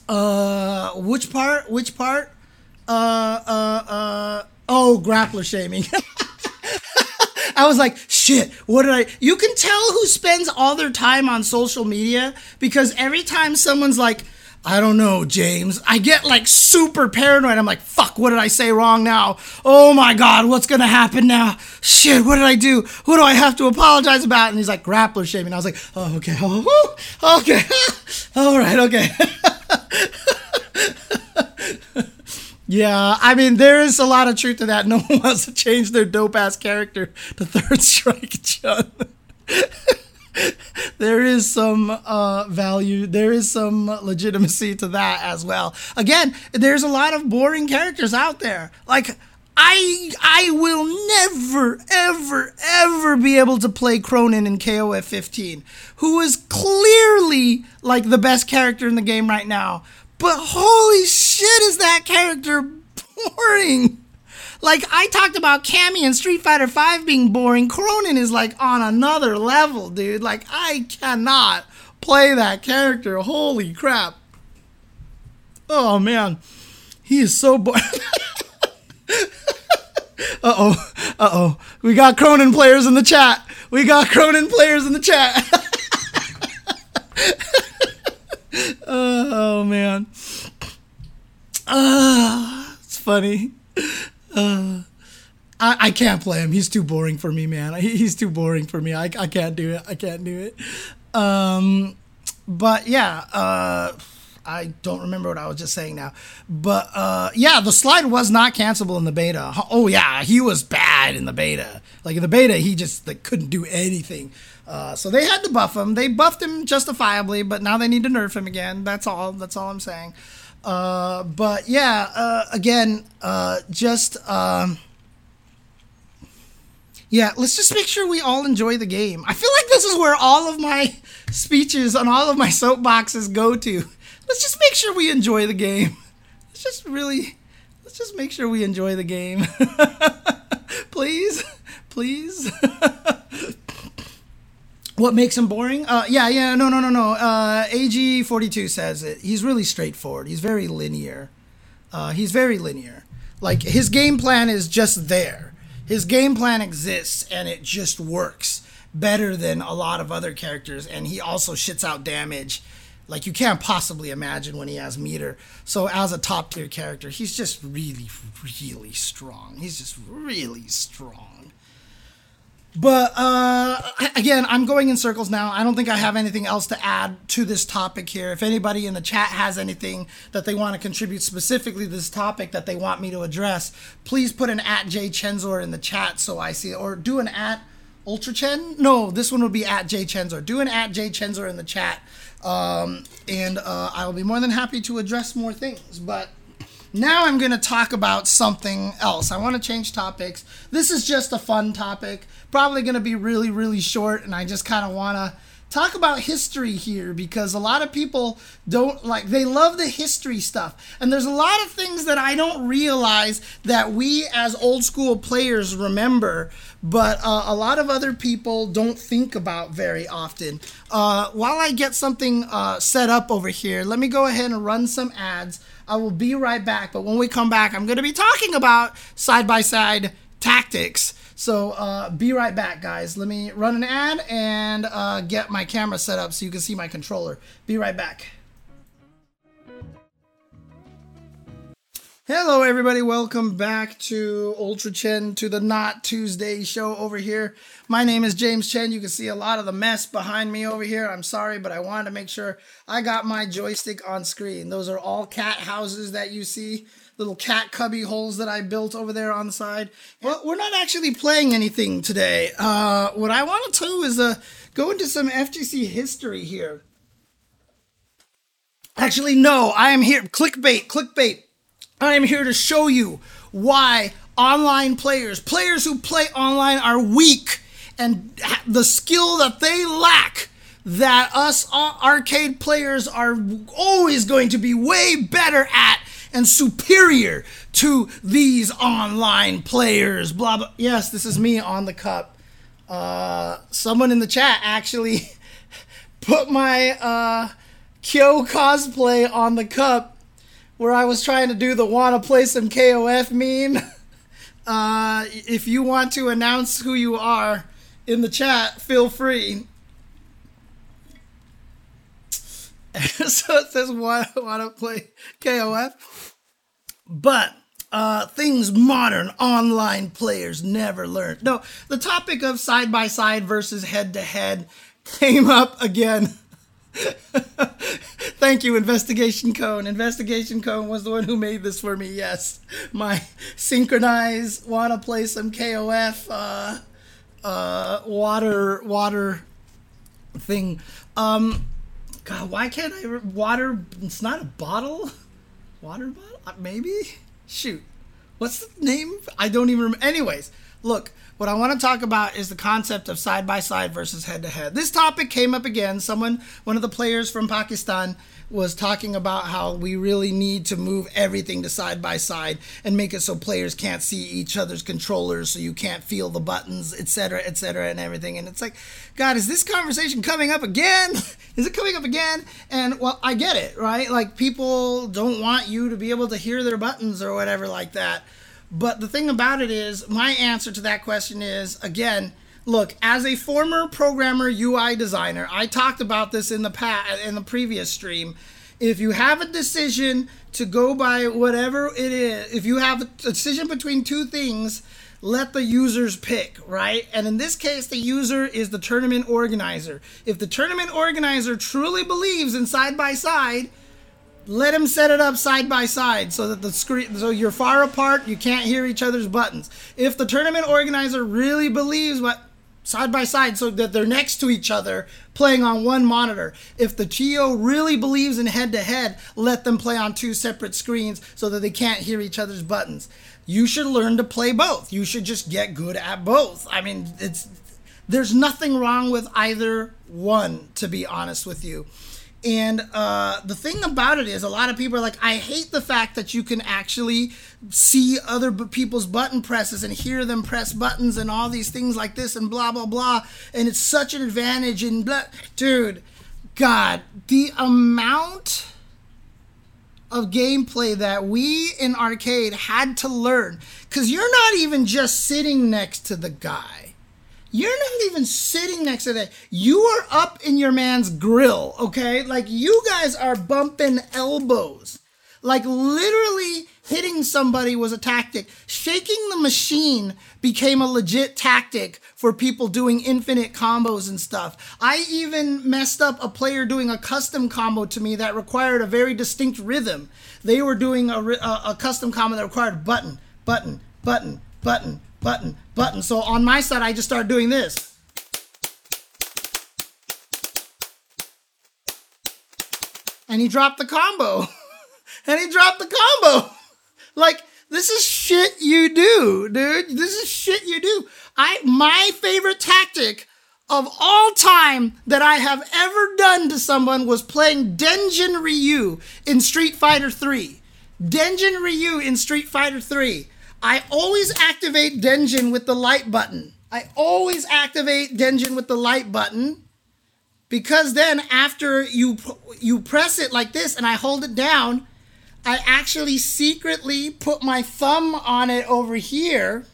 uh, which part? Which part? Uh, uh, uh. Oh, grappler shaming. I was like, shit, what did I? You can tell who spends all their time on social media because every time someone's like, I don't know, James. I get like super paranoid. I'm like, fuck, what did I say wrong now? Oh my God, what's gonna happen now? Shit, what did I do? Who do I have to apologize about? And he's like, grappler shaming. I was like, oh, okay, oh, okay, all right, okay. yeah, I mean, there is a lot of truth to that. No one wants to change their dope ass character to Third Strike Chun there is some uh, value, there is some legitimacy to that as well. Again, there's a lot of boring characters out there. Like I I will never ever ever be able to play Krohnen in KOF 15, who is clearly like the best character in the game right now. But holy shit, is that character boring? Like I talked about Cammy and Street Fighter V being boring. Krohnen is like on another level, dude. Like I cannot play that character. Holy crap. Oh man. He is so boring. uh oh. Uh oh. We got Krohnen players in the chat. We got Krohnen players in the chat. oh man. Uh, it's funny. Uh, I, I can't play him. He's too boring for me, man. He, he's too boring for me. I, I can't do it. I can't do it. Um, but yeah, uh, I don't remember what I was just saying now. But uh, yeah, the slide was not cancelable in the beta. Oh yeah, he was bad in the beta. Like in the beta, he just like, couldn't do anything. Uh, so they had to buff him. They buffed him justifiably, but now they need to nerf him again. That's all. That's all I'm saying. Uh, but yeah, uh, again, uh, just um, yeah, let's just make sure we all enjoy the game. I feel like this is where all of my speeches and all of my soapboxes go to. Let's just make sure we enjoy the game. Let's just really, let's just make sure we enjoy the game. please, please. What makes him boring? Uh, yeah, yeah, no, no, no, no. Uh, AG42 says it. He's really straightforward. He's very linear. Uh, he's very linear. Like, his game plan is just there. His game plan exists, and it just works better than a lot of other characters. And he also shits out damage like you can't possibly imagine when he has meter. So as a top tier character, he's just really, really strong. He's just really strong. But uh, again, I'm going in circles now. I don't think I have anything else to add to this topic here. If anybody in the chat has anything that they want to contribute specifically to this topic that they want me to address, please put an at J Chensor in the chat so I see it. Or do an at Ultra Chen. No, this one would be at J Chensor. Do an at J Chensor in the chat. Um, and uh, I will be more than happy to address more things. But now I'm going to talk about something else. I want to change topics. This is just a fun topic. Probably going to be really, really short, and I just kind of want to talk about history here because a lot of people don't like they love the history stuff and there's a lot of things that i don't realize that we as old school players remember but uh, a lot of other people don't think about very often uh, while i get something uh, set up over here let me go ahead and run some ads I will be right back. But when we come back, I'm going to be talking about side by side tactics. So uh, be right back, guys. Let me run an ad and uh, get my camera set up so you can see my controller. Be right back. Hello, everybody. Welcome back to Ultra Chen to the Not Tuesday show over here. My name is James Chen. You can see a lot of the mess behind me over here. I'm sorry, but I wanted to make sure I got my joystick on screen. Those are all cat houses that you see, little cat cubby holes that I built over there on the side. Well, we're not actually playing anything today. Uh, what I want to do is uh, go into some FGC history here. Actually, no, I am here. Clickbait, clickbait. I am here to show you why online players, players who play online, are weak and the skill that they lack that us arcade players are always going to be way better at and superior to these online players. Blah blah. Yes, this is me on the cup. Uh, someone in the chat actually put my uh, Kyo cosplay on the cup where I was trying to do the wanna play some KOF meme. Uh, if you want to announce who you are in the chat, feel free. so it says wanna wanna play KOF, but uh, things modern online players never learn. No, the topic of side by side versus head to head came up again Thank you, Investigation Cone. Investigation Cone was the one who made this for me. Yes, my synchronize, wanna play some KOF, uh, uh, water, water thing. Um, God, why can't I? Water. It's not a bottle. Water bottle? Maybe. Shoot. What's the name? I don't even remember. Anyways, look. What I want to talk about is the concept of side by side versus head to head. This topic came up again. Someone, one of the players from Pakistan, was talking about how we really need to move everything to side by side and make it so players can't see each other's controllers, so you can't feel the buttons, etc., etc., and everything. And it's like, God, is this conversation coming up again? is it coming up again? And well, I get it, right? Like people don't want you to be able to hear their buttons or whatever like that. But the thing about it is, my answer to that question is again, look, as a former programmer UI designer, I talked about this in the past in the previous stream. If you have a decision to go by whatever it is, if you have a decision between two things, let the users pick, right? And in this case, the user is the tournament organizer. If the tournament organizer truly believes in side by side, let him set it up side by side so that the screen so you're far apart you can't hear each other's buttons. If the tournament organizer really believes what side by side so that they're next to each other playing on one monitor. If the TO really believes in head to head let them play on two separate screens so that they can't hear each other's buttons. You should learn to play both. You should just get good at both. I mean it's there's nothing wrong with either one to be honest with you and uh, the thing about it is, a lot of people are like, I hate the fact that you can actually see other people's button presses and hear them press buttons and all these things like this and blah, blah, blah. And it's such an advantage. And blah. dude, God, the amount of gameplay that we in arcade had to learn, because you're not even just sitting next to the guy you're not even sitting next to that. You are up in your man's grill, okay? Like you guys are bumping elbows. Like literally hitting somebody was a tactic. Shaking the machine became a legit tactic for people doing infinite combos and stuff. I even messed up a player doing a custom combo to me that required a very distinct rhythm. They were doing a, a, a custom combo that required button, button, button, button, button, button. So on my side, I just start doing this. And he dropped the combo. and he dropped the combo. like, this is shit you do, dude. This is shit you do. I my favorite tactic of all time that I have ever done to someone was playing Denjin Ryu in Street Fighter 3. Denjin Ryu in Street Fighter 3. I always activate Denjin with the light button. I always activate Denjin with the light button because then after you you press it like this and I hold it down, I actually secretly put my thumb on it over here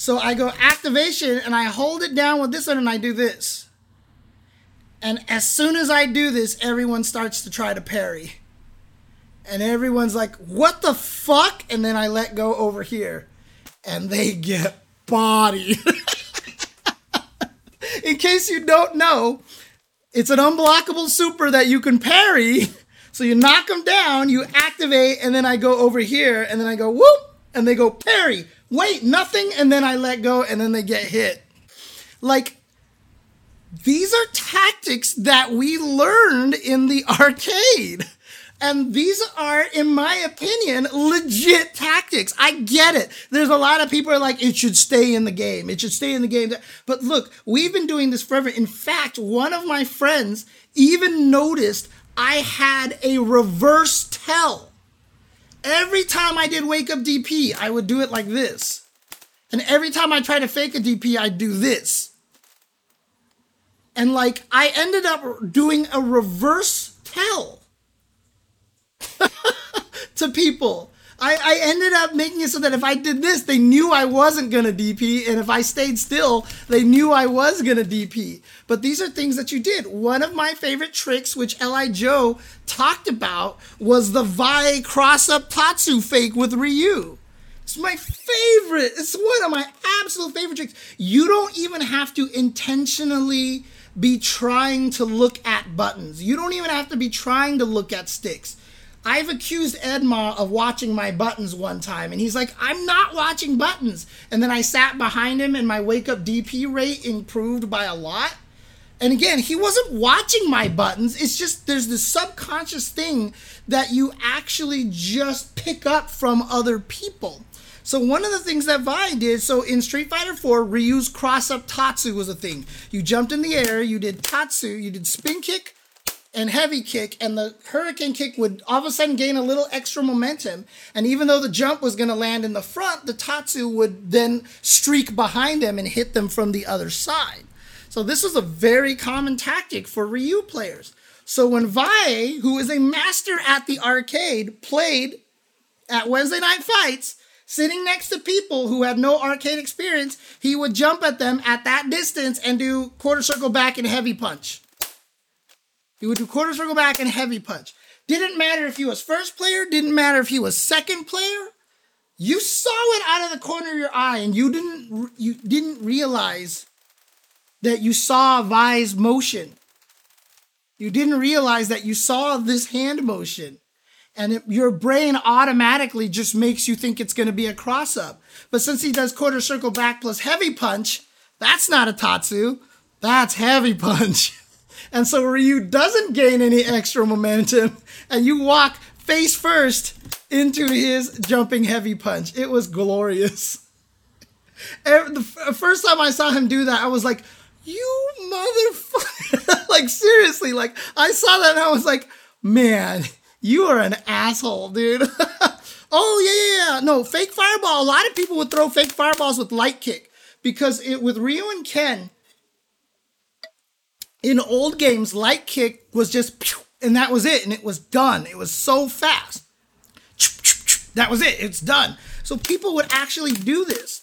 So I go activation and I hold it down with this one and I do this. And as soon as I do this, everyone starts to try to parry. And everyone's like, what the fuck? And then I let go over here. And they get bodied. In case you don't know, it's an unblockable super that you can parry. So you knock them down, you activate, and then I go over here, and then I go whoop, and they go parry. Wait, nothing, and then I let go, and then they get hit. Like, these are tactics that we learned in the arcade. And these are, in my opinion, legit tactics. I get it. There's a lot of people are like, it should stay in the game. It should stay in the game. But look, we've been doing this forever. In fact, one of my friends even noticed I had a reverse tell. Every time I did wake up DP, I would do it like this. And every time I tried to fake a DP, I'd do this. And like, I ended up doing a reverse tell to people. I, I ended up making it so that if I did this, they knew I wasn't gonna DP, and if I stayed still, they knew I was gonna DP. But these are things that you did. One of my favorite tricks, which Li Joe talked about, was the Vi cross up Tatsu fake with Ryu. It's my favorite. It's one of my absolute favorite tricks. You don't even have to intentionally be trying to look at buttons. You don't even have to be trying to look at sticks. I've accused Edma of watching my buttons one time, and he's like, I'm not watching buttons. And then I sat behind him, and my wake up DP rate improved by a lot. And again, he wasn't watching my buttons. It's just there's this subconscious thing that you actually just pick up from other people. So one of the things that Vi did, so in Street Fighter 4, Ryu's cross up Tatsu was a thing. You jumped in the air, you did Tatsu, you did spin kick, and heavy kick, and the hurricane kick would all of a sudden gain a little extra momentum. And even though the jump was going to land in the front, the Tatsu would then streak behind them and hit them from the other side. So this was a very common tactic for Ryu players. So when Vi, who is a master at the arcade, played at Wednesday Night Fights, sitting next to people who had no arcade experience, he would jump at them at that distance and do quarter circle back and heavy punch. He would do quarter circle back and heavy punch. Didn't matter if he was first player, didn't matter if he was second player. You saw it out of the corner of your eye and you didn't you didn't realize that you saw Vi's motion. You didn't realize that you saw this hand motion. And it, your brain automatically just makes you think it's going to be a cross up. But since he does quarter circle back plus heavy punch, that's not a Tatsu. That's heavy punch. And so Ryu doesn't gain any extra momentum, and you walk face first into his jumping heavy punch. It was glorious. The first time I saw him do that, I was like, you motherfucker. like, seriously, like, I saw that and I was like, man, you are an asshole, dude. oh, yeah, yeah, yeah. No, fake fireball. A lot of people would throw fake fireballs with light kick because it with Ryu and Ken, in old games, light kick was just, and that was it, and it was done. It was so fast. That was it. It's done. So people would actually do this.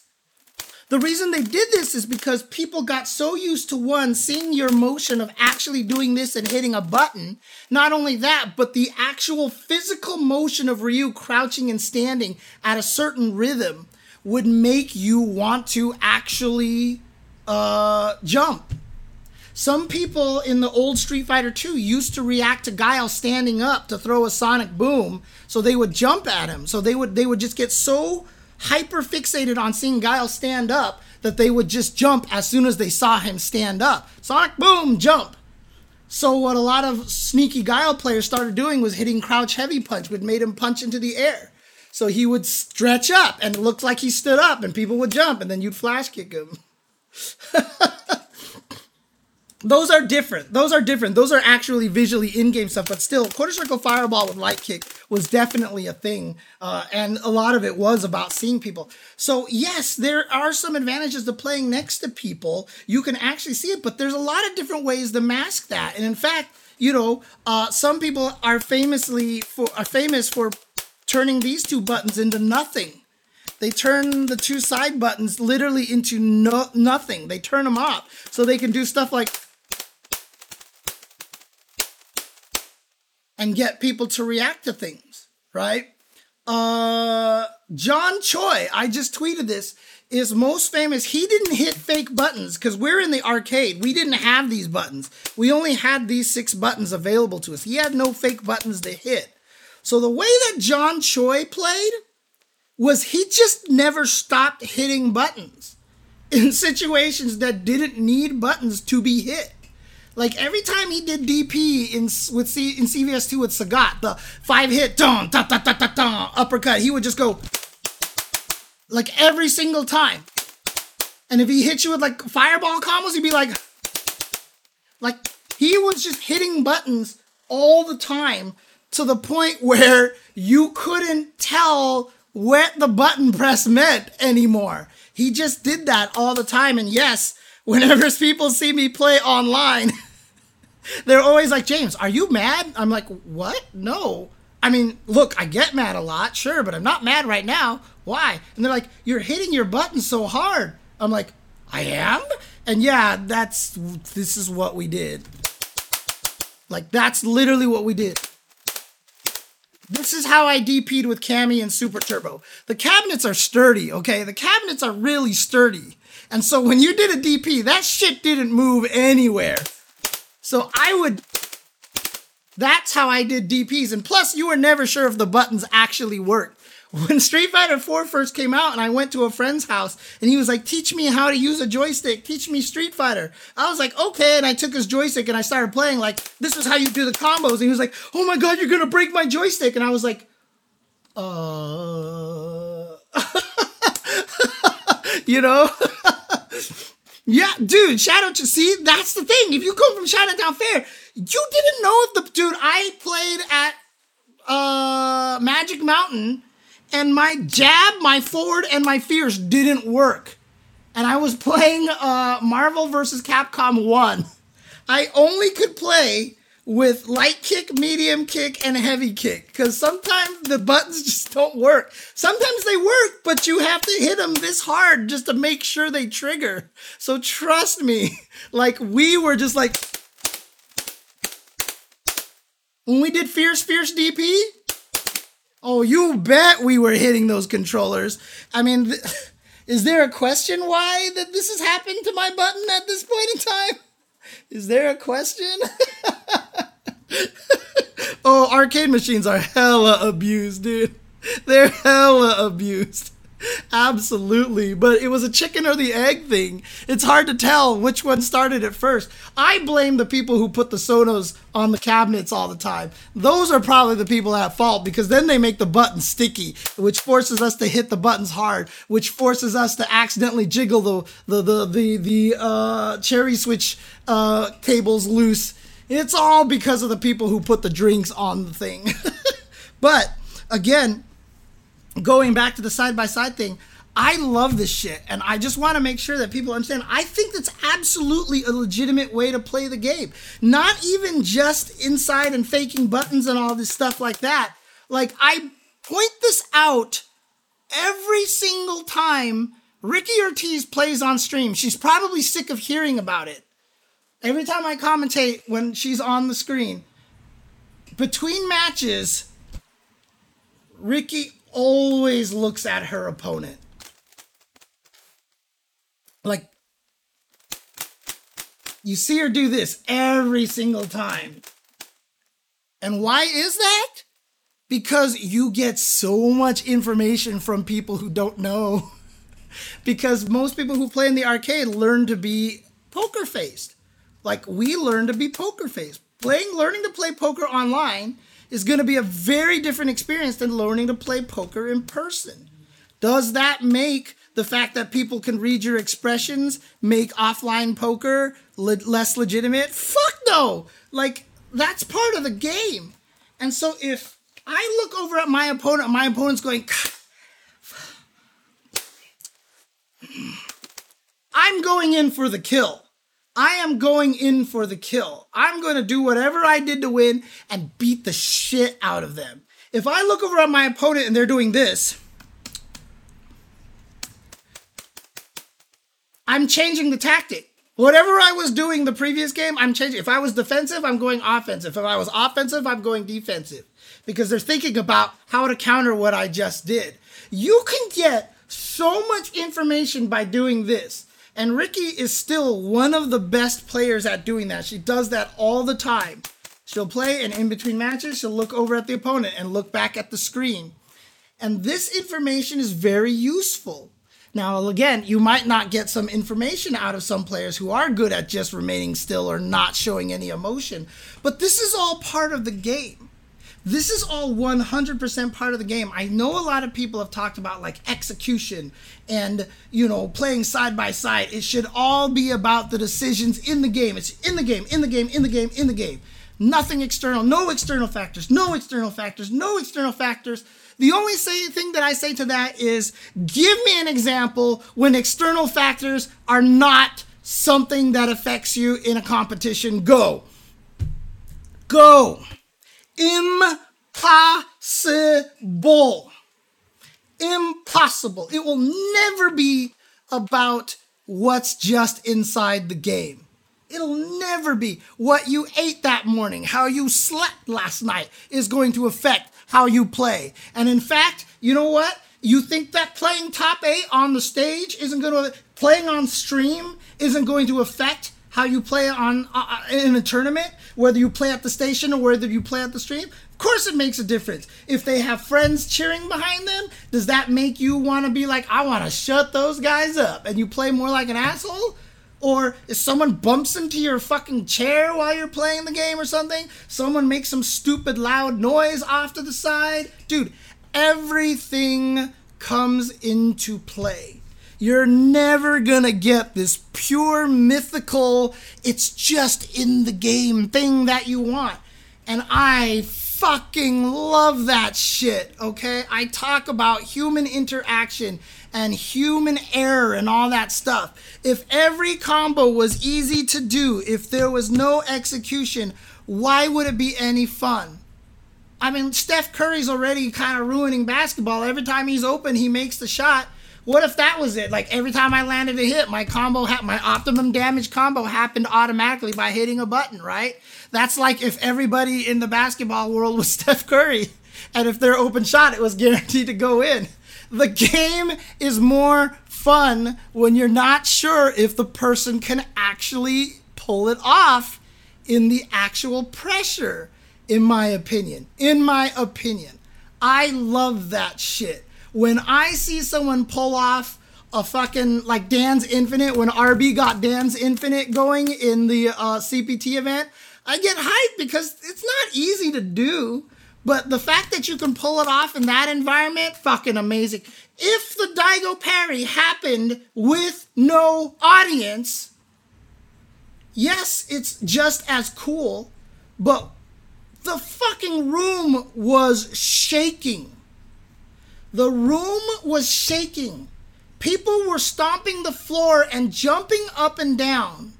The reason they did this is because people got so used to one, seeing your motion of actually doing this and hitting a button. Not only that, but the actual physical motion of Ryu crouching and standing at a certain rhythm would make you want to actually uh, jump. Some people in the old Street Fighter 2 used to react to Guile standing up to throw a sonic boom, so they would jump at him. So they would they would just get so hyper fixated on seeing Guile stand up that they would just jump as soon as they saw him stand up. Sonic boom, jump. So what a lot of sneaky Guile players started doing was hitting crouch heavy punch, which made him punch into the air. So he would stretch up and it looked like he stood up and people would jump and then you'd flash kick him. those are different. Those are different. Those are actually visually in-game stuff, but still, quarter circle fireball with light kick was definitely a thing, uh, and a lot of it was about seeing people. So yes, there are some advantages to playing next to people. You can actually see it, but there's a lot of different ways to mask that. And in fact, you know, uh, some people are famously for are famous for turning these two buttons into nothing they turn the two side buttons literally into no, nothing. They turn them off so they can do stuff like and get people to react to things, right? Uh, John Choi, I just tweeted this, is most famous. He didn't hit fake buttons because we're in the arcade. We didn't have these buttons. We only had these six buttons available to us. He had no fake buttons to hit. So the way that John Choi played was he just never stopped hitting buttons in situations that didn't need buttons to be hit. Like every time he did DP in with C, in CVS2 with Sagat, the five hit dun, da, da, da, da, da, uppercut, he would just go like every single time. And if he hit you with like fireball combos, he'd be like, like he was just hitting buttons all the time to the point where you couldn't tell what the button press meant anymore. He just did that all the time. And yes, whenever people see me play online, they're always like, James, are you mad? I'm like, what? No. I mean, look, I get mad a lot, sure, but I'm not mad right now. Why? And they're like, you're hitting your button so hard. I'm like, I am? And yeah, that's, this is what we did. Like, that's literally what we did. This is how I DP'd with Cammy and Super Turbo. The cabinets are sturdy, okay? The cabinets are really sturdy. And so when you did a DP, that shit didn't move anywhere. So I would. That's how I did DPs. And plus, you were never sure if the buttons actually worked. When Street Fighter 4 first came out, and I went to a friend's house, and he was like, Teach me how to use a joystick. Teach me Street Fighter. I was like, Okay. And I took his joystick and I started playing, like, This is how you do the combos. And he was like, Oh my God, you're going to break my joystick. And I was like, Uh. you know? Yeah, dude, Shadow to see that's the thing. If you come from Chinatown Fair, you didn't know the dude I played at uh Magic Mountain and my jab, my forward, and my fierce didn't work. And I was playing uh Marvel vs. Capcom 1. I only could play with light kick, medium kick, and heavy kick. Because sometimes the buttons just don't work. Sometimes they work, but you have to hit them this hard just to make sure they trigger. So trust me, like we were just like. When we did Fierce Fierce DP, oh, you bet we were hitting those controllers. I mean, th- is there a question why that this has happened to my button at this point in time? Is there a question? oh, arcade machines are hella abused, dude. They're hella abused. Absolutely. But it was a chicken or the egg thing. It's hard to tell which one started it first. I blame the people who put the Sonos on the cabinets all the time. Those are probably the people at fault because then they make the buttons sticky, which forces us to hit the buttons hard, which forces us to accidentally jiggle the the the the, the uh, cherry switch uh, cables loose. It's all because of the people who put the drinks on the thing. but again, going back to the side by side thing, I love this shit, and I just want to make sure that people understand. I think that's absolutely a legitimate way to play the game. Not even just inside and faking buttons and all this stuff like that. Like, I point this out every single time Ricky Ortiz plays on stream. She's probably sick of hearing about it. Every time I commentate when she's on the screen, between matches, Ricky always looks at her opponent. Like, you see her do this every single time. And why is that? Because you get so much information from people who don't know. because most people who play in the arcade learn to be poker faced. Like we learn to be poker faced. Playing, learning to play poker online is going to be a very different experience than learning to play poker in person. Does that make the fact that people can read your expressions make offline poker le- less legitimate? Fuck no! Like, that's part of the game. And so if I look over at my opponent, my opponent's going, I'm going in for the kill. I am going in for the kill. I'm going to do whatever I did to win and beat the shit out of them. If I look over at my opponent and they're doing this, I'm changing the tactic. Whatever I was doing the previous game, I'm changing. If I was defensive, I'm going offensive. If I was offensive, I'm going defensive. Because they're thinking about how to counter what I just did. You can get so much information by doing this. And Ricky is still one of the best players at doing that. She does that all the time. She'll play, and in between matches, she'll look over at the opponent and look back at the screen. And this information is very useful. Now, again, you might not get some information out of some players who are good at just remaining still or not showing any emotion, but this is all part of the game. This is all 100% part of the game. I know a lot of people have talked about like execution and, you know, playing side by side. It should all be about the decisions in the game. It's in the game, in the game, in the game, in the game. Nothing external, no external factors, no external factors, no external factors. The only say, thing that I say to that is give me an example when external factors are not something that affects you in a competition. Go. Go impossible. Impossible. It will never be about what's just inside the game. It'll never be what you ate that morning, how you slept last night is going to affect how you play. And in fact, you know what? You think that playing top eight on the stage isn't going to, playing on stream isn't going to affect how you play on uh, in a tournament, whether you play at the station or whether you play at the stream. Of course, it makes a difference. If they have friends cheering behind them, does that make you want to be like, I want to shut those guys up, and you play more like an asshole? Or if someone bumps into your fucking chair while you're playing the game or something, someone makes some stupid loud noise off to the side, dude, everything comes into play. You're never gonna get this pure mythical, it's just in the game thing that you want. And I fucking love that shit, okay? I talk about human interaction and human error and all that stuff. If every combo was easy to do, if there was no execution, why would it be any fun? I mean, Steph Curry's already kind of ruining basketball. Every time he's open, he makes the shot. What if that was it? Like every time I landed a hit, my combo, ha- my optimum damage combo happened automatically by hitting a button, right? That's like if everybody in the basketball world was Steph Curry, and if their open shot, it was guaranteed to go in. The game is more fun when you're not sure if the person can actually pull it off in the actual pressure, in my opinion. In my opinion. I love that shit when I see someone pull off a fucking like Dan's Infinite when RB got Dan's Infinite going in the uh, CPT event, I get hyped because it's not easy to do. But the fact that you can pull it off in that environment, fucking amazing. If the Daigo parry happened with no audience, yes, it's just as cool, but the fucking room was shaking the room was shaking. People were stomping the floor and jumping up and down.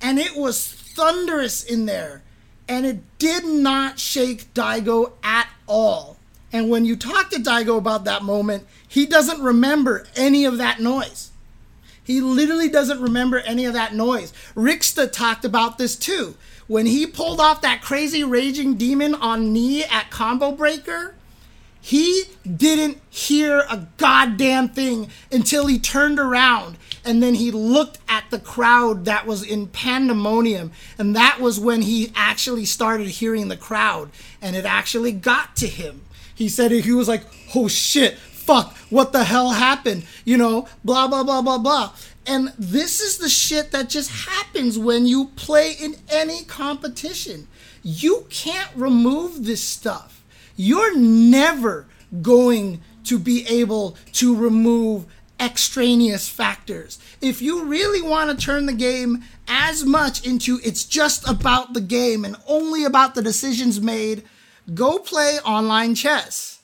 And it was thunderous in there. And it did not shake Daigo at all. And when you talk to Daigo about that moment, he doesn't remember any of that noise. He literally doesn't remember any of that noise. Riksta talked about this too. When he pulled off that crazy raging demon on knee at Combo Breaker, he didn't hear a goddamn thing until he turned around and then he looked at the crowd that was in pandemonium. And that was when he actually started hearing the crowd and it actually got to him. He said he was like, oh shit, fuck, what the hell happened? You know, blah, blah, blah, blah, blah. And this is the shit that just happens when you play in any competition. You can't remove this stuff you're never going to be able to remove extraneous factors. If you really want to turn the game as much into it's just about the game and only about the decisions made, go play online chess.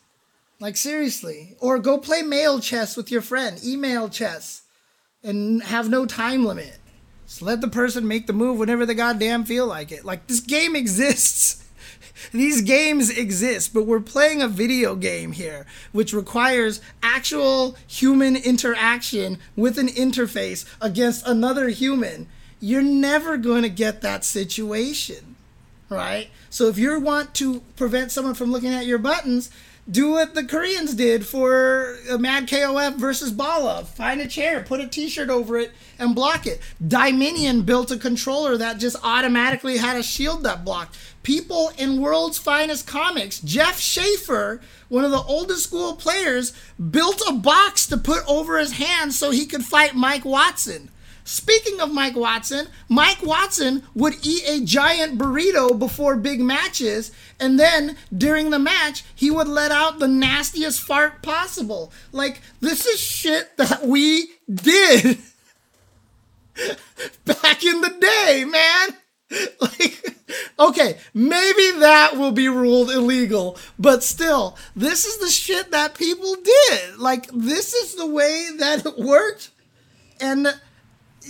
Like seriously, or go play mail chess with your friend, email chess, and have no time limit. Just let the person make the move whenever they goddamn feel like it. Like this game exists these games exist, but we're playing a video game here, which requires actual human interaction with an interface against another human. You're never going to get that situation, right? So if you want to prevent someone from looking at your buttons, do what the Koreans did for Mad KOF versus Bala. Find a chair, put a t-shirt over it, and block it. Dominion built a controller that just automatically had a shield that blocked. People in World's Finest Comics, Jeff Schaffer, one of the oldest school players, built a box to put over his hands so he could fight Mike Watson. Speaking of Mike Watson, Mike Watson would eat a giant burrito before big matches, and then during the match, he would let out the nastiest fart possible. Like, this is shit that we did back in the day, man. Like, okay, maybe that will be ruled illegal, but still, this is the shit that people did. Like, this is the way that it worked. And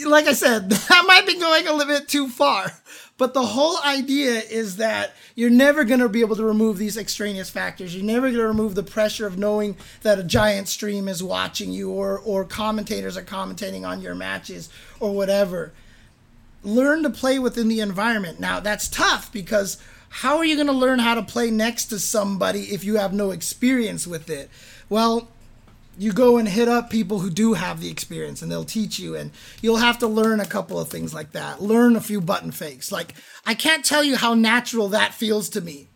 like I said, that might be going a little bit too far. But the whole idea is that you're never going to be able to remove these extraneous factors. You're never going to remove the pressure of knowing that a giant stream is watching you or, or commentators are commentating on your matches or whatever. Learn to play within the environment. Now, that's tough because how are you going to learn how to play next to somebody if you have no experience with it? Well, you go and hit up people who do have the experience and they'll teach you and you'll have to learn a couple of things like that. Learn a few button fakes. Like i can't tell you how natural that feels to me.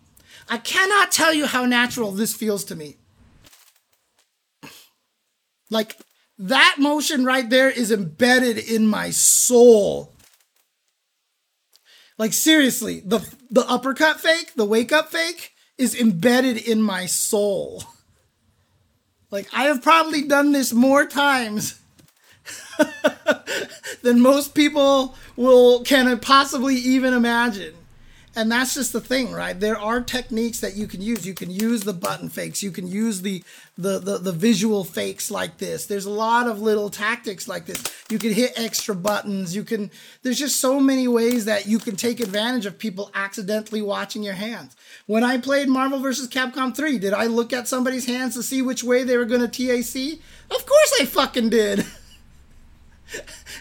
I cannot tell you how natural this feels to me. Like that motion right there is embedded in my soul. Like seriously the the uppercut fake the wake up fake is embedded in my soul like I have probably done this more times than most people will can possibly even imagine. And that's just the thing, right? There are techniques that you can use. You can use the button fakes. You can use the the the, the visual fakes like this. There's a lot of little tactics like this. You can hit extra buttons. You can there's just so many ways that you can take advantage of people accidentally watching your hands. When I played Marvel vs. Capcom 3, did I look at somebody's hands to see which way they were going to TAC? Of course I fucking did.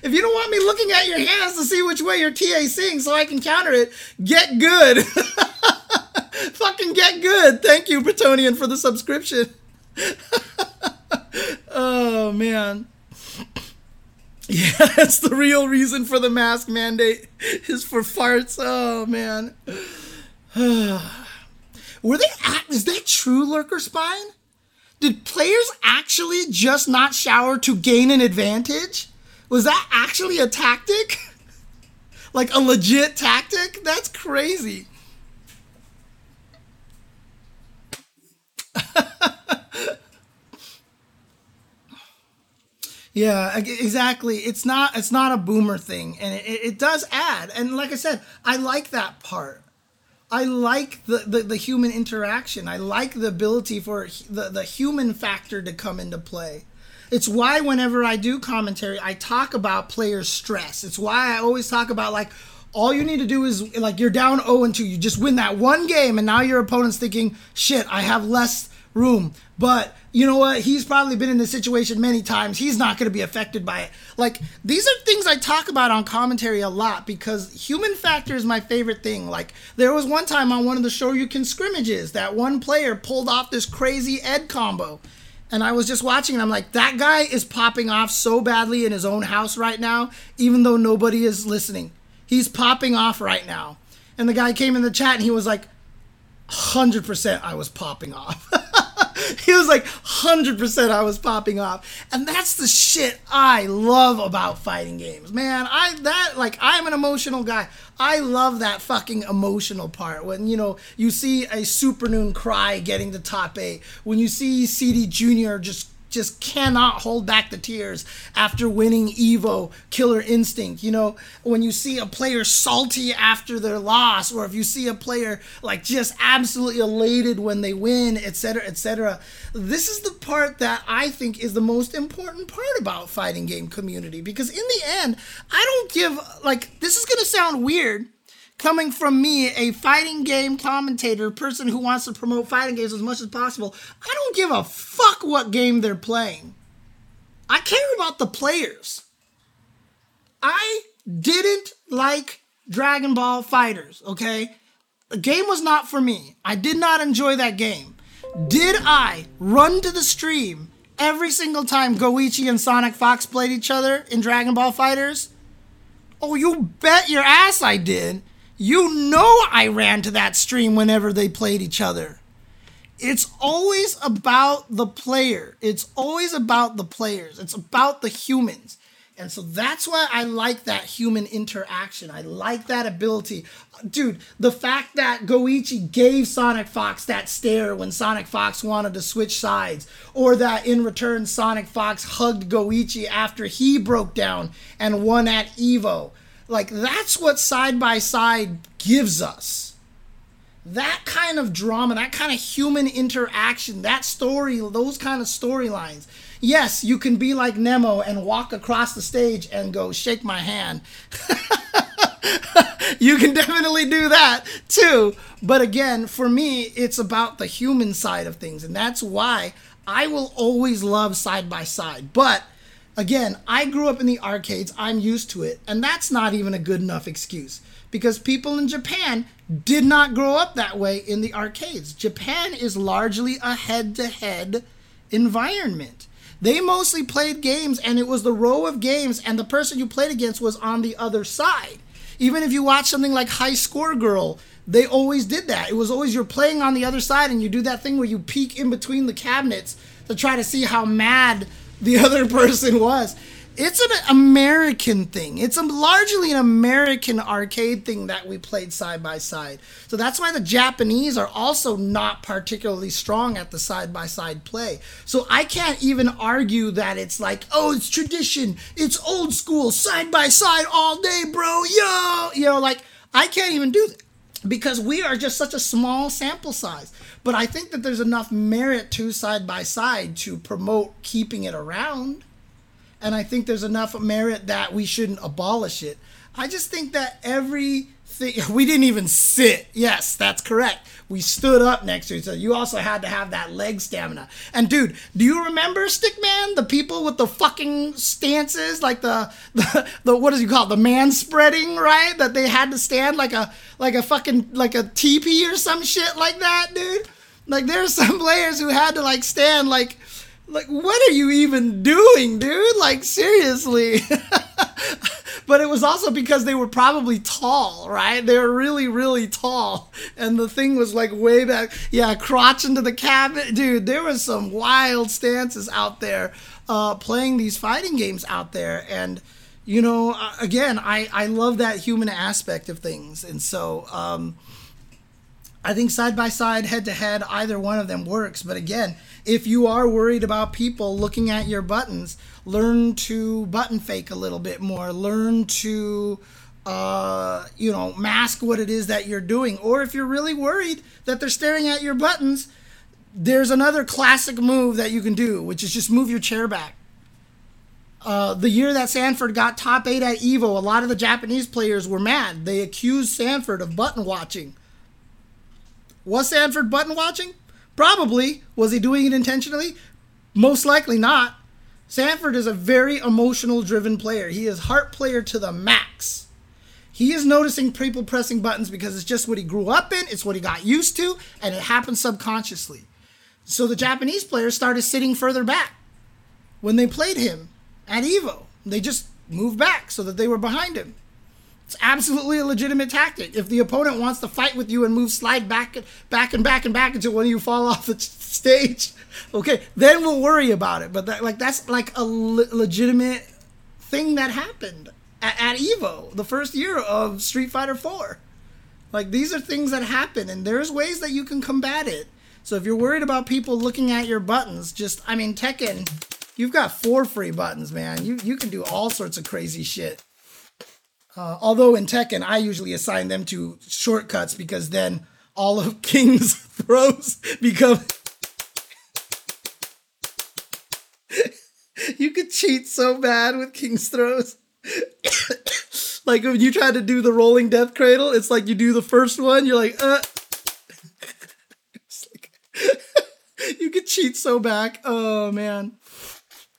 If you don't want me looking at your hands to see which way you're TACing so I can counter it, get good. Fucking get good. Thank you, Bretonian, for the subscription. oh, man. Yeah, that's the real reason for the mask mandate is for farts. Oh, man. Were they, at, is that true, Lurker Spine? Did players actually just not shower to gain an advantage? Was that actually a tactic? like a legit tactic? That's crazy. yeah, exactly. It's not it's not a boomer thing, and it, it does add. And like I said, I like that part. I like the, the, the, human interaction. I like the ability for the, the human factor to come into play. It's why whenever I do commentary, I talk about players' stress. It's why I always talk about like all you need to do is like you're down 0 and 2. You just win that one game, and now your opponent's thinking, shit, I have less room. But you know what? He's probably been in this situation many times. He's not going to be affected by it. Like, these are things I talk about on commentary a lot because human factor is my favorite thing. Like, there was one time on one of the show you can scrimmages that one player pulled off this crazy Ed combo and I was just watching and I'm like, that guy is popping off so badly in his own house right now, even though nobody is listening. He's popping off right now. And the guy came in the chat and he was like, 100% I was popping off. he was like 100% I was popping off. And that's the shit I love about fighting games. Man, I that like I'm an emotional guy. I love that fucking emotional part when you know you see a Super Supernoon cry getting the top 8, when you see CD Junior just just cannot hold back the tears after winning Evo Killer Instinct. You know, when you see a player salty after their loss, or if you see a player like just absolutely elated when they win, etc., etc. This is the part that I think is the most important part about fighting game community because in the end, I don't give like this is gonna sound weird coming from me, a fighting game commentator, person who wants to promote fighting games as much as possible, I don't give a fuck what game they're playing. I care about the players. I didn't like Dragon Ball FighterZ, okay? The game was not for me. I did not enjoy that game. Did I run to the stream every single time Goichi and Sonic Fox played each other in Dragon Ball FighterZ? Oh, you bet your ass I did. You know I ran to that stream whenever they played each other. It's always about the player. It's always about the players. It's about the humans. And so that's why I like that human interaction. I like that ability. Dude, the fact that Goichi gave Sonic Fox that stare when Sonic Fox wanted to switch sides, or that in return Sonic Fox hugged Goichi after he broke down and won at Evo. Like, that's what side by side gives us. That kind of drama, that kind of human interaction, that story, those kind of storylines yes, you can be like Nemo and walk across the stage and go, shake my hand. you can definitely do that too. But again, for me, it's about the human side of things. And that's why I will always love side by side. But again, I grew up in the arcades, I'm used to it. And that's not even a good enough excuse because people in Japan did not grow up that way in the arcades. Japan is largely a head to head environment. They mostly played games, and it was the row of games, and the person you played against was on the other side. Even if you watch something like High Score Girl, they always did that. It was always you're playing on the other side, and you do that thing where you peek in between the cabinets to try to see how mad the other person was it's an American thing. It's a largely an American arcade thing that we played side by side. So that's why the Japanese are also not particularly strong at the side by side play. So I can't even argue that it's like, oh, it's tradition, it's old school, side by side all day, bro. Yo, you know, like I can't even do that because we are just such a small sample size. But I think that there's enough merit to side by side to promote keeping it around and I think there's enough merit that we shouldn't abolish it. I just think that everything we didn't even sit. Yes, that's correct. We stood up next to each other. You also had to have that leg stamina. And dude, do you remember Stickman? The people with the fucking stances, like the the, the what does you call it? The man spreading, right? That they had to stand like a like a fucking like a teepee or some shit like that, dude. Like there's some players who had to like stand like like what are you even doing dude? Like seriously. But it was also because they were probably tall right? They were really really tall. And the thing was like way back. Yeah crotch into the cabinet. Dude there was some wild stances out there uh, playing these fighting games out there. And you know uh, again i i love that human aspect of things. And so um I think side by side, head to head, either one of them works. But again, if you are worried about people looking at your buttons, learn to button fake a little bit more. Learn to, uh, you know, mask what it is that you're doing. Or if you're really worried that they're staring at your buttons, there's another classic move that you can do, which is just move your chair back. Uh, the year that Sanford got top eight at Evo, a lot of the Japanese players were mad. They accused Sanford of button watching was Sanford button watching? Probably. Was he doing it intentionally? Most likely not. Sanford is a very emotional driven player. He is heart player to the max. He is noticing people pressing buttons because it's just what he grew up in, it's what he got used to, and it happens subconsciously. So the Japanese players started sitting further back when they played him at Evo. They just moved back so that they were behind him. It's absolutely a legitimate tactic. If the opponent wants to fight with you and move slide back and back and back and back until one of you fall off the stage, okay, then we'll worry about it. But that, like that's like a le- legitimate thing that happened at, at Evo, the first year of Street Fighter 4. Like these are things that happen, and there's ways that you can combat it. So if you're worried about people looking at your buttons, just I mean Tekken, you've got four free buttons, man. You you can do all sorts of crazy shit. Uh, although in Tekken, I usually assign them to shortcuts because then all of King's throws become. you could cheat so bad with King's throws. like when you try to do the rolling death cradle, it's like you do the first one, you're like, uh. like, you could cheat so back. Oh man.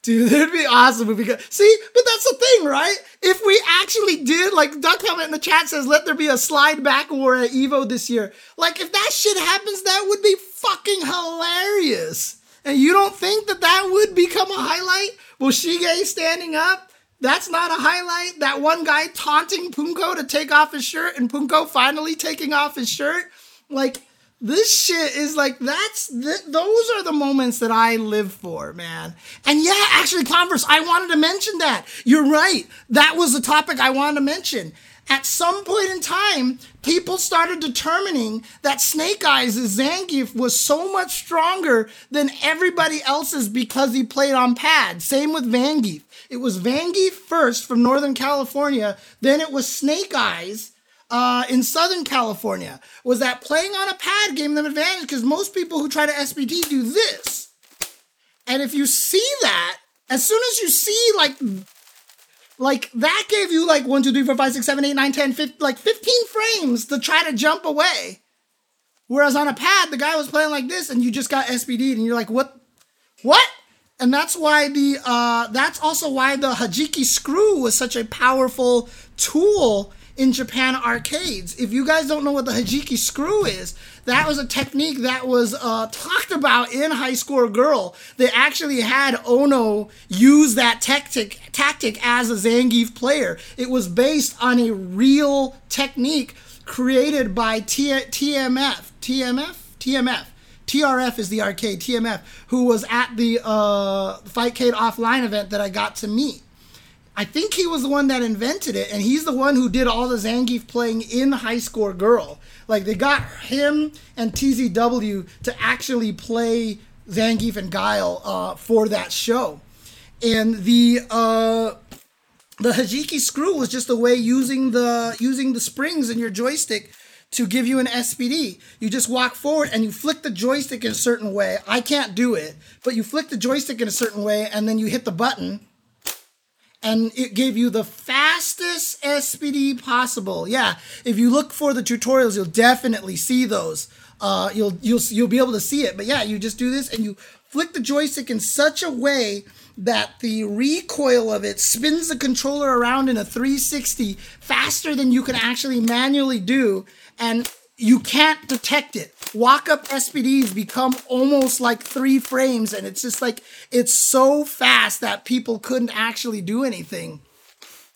Dude, it'd be awesome if we could. See, but that's the thing, right? If we actually did, like Duck Helmet in the chat says, let there be a slide back war at Evo this year. Like, if that shit happens, that would be fucking hilarious. And you don't think that that would become a highlight? Well, Shige standing up, that's not a highlight. That one guy taunting Punko to take off his shirt and Punko finally taking off his shirt. Like, this shit is like that's th- those are the moments that I live for, man. And yeah, actually, Converse, I wanted to mention that. You're right. That was the topic I wanted to mention. At some point in time, people started determining that Snake Eyes' Zangief was so much stronger than everybody else's because he played on pad. Same with Vangief. It was Vangief first from Northern California, then it was Snake Eyes uh, in Southern California was that playing on a pad gave them advantage because most people who try to SPD do this. And if you see that, as soon as you see like like that gave you like 1, 2, 3, 4, 5, 6, 7, 8, 9, 10, 15, like 15 frames to try to jump away. Whereas on a pad, the guy was playing like this and you just got SPD'd and you're like, what? What? And that's why the uh that's also why the Hajiki screw was such a powerful tool in Japan arcades. If you guys don't know what the Hajiki screw is, that was a technique that was uh, talked about in High Score Girl. They actually had Ono use that tactic tactic as a Zangief player. It was based on a real technique created by T- TMF. TMF? TMF. TRF is the arcade, TMF, who was at the uh, Fightcade offline event that I got to meet. I think he was the one that invented it, and he's the one who did all the Zangief playing in High Score Girl. Like they got him and TZW to actually play Zangief and Guile uh, for that show, and the uh, the Hajiki screw was just a way using the using the springs in your joystick to give you an SPD. You just walk forward and you flick the joystick in a certain way. I can't do it, but you flick the joystick in a certain way, and then you hit the button and it gave you the fastest SPD possible. Yeah, if you look for the tutorials, you'll definitely see those. Uh, you'll you'll you'll be able to see it. But yeah, you just do this and you flick the joystick in such a way that the recoil of it spins the controller around in a 360 faster than you can actually manually do and you can't detect it. Walk up SPDs become almost like three frames, and it's just like it's so fast that people couldn't actually do anything.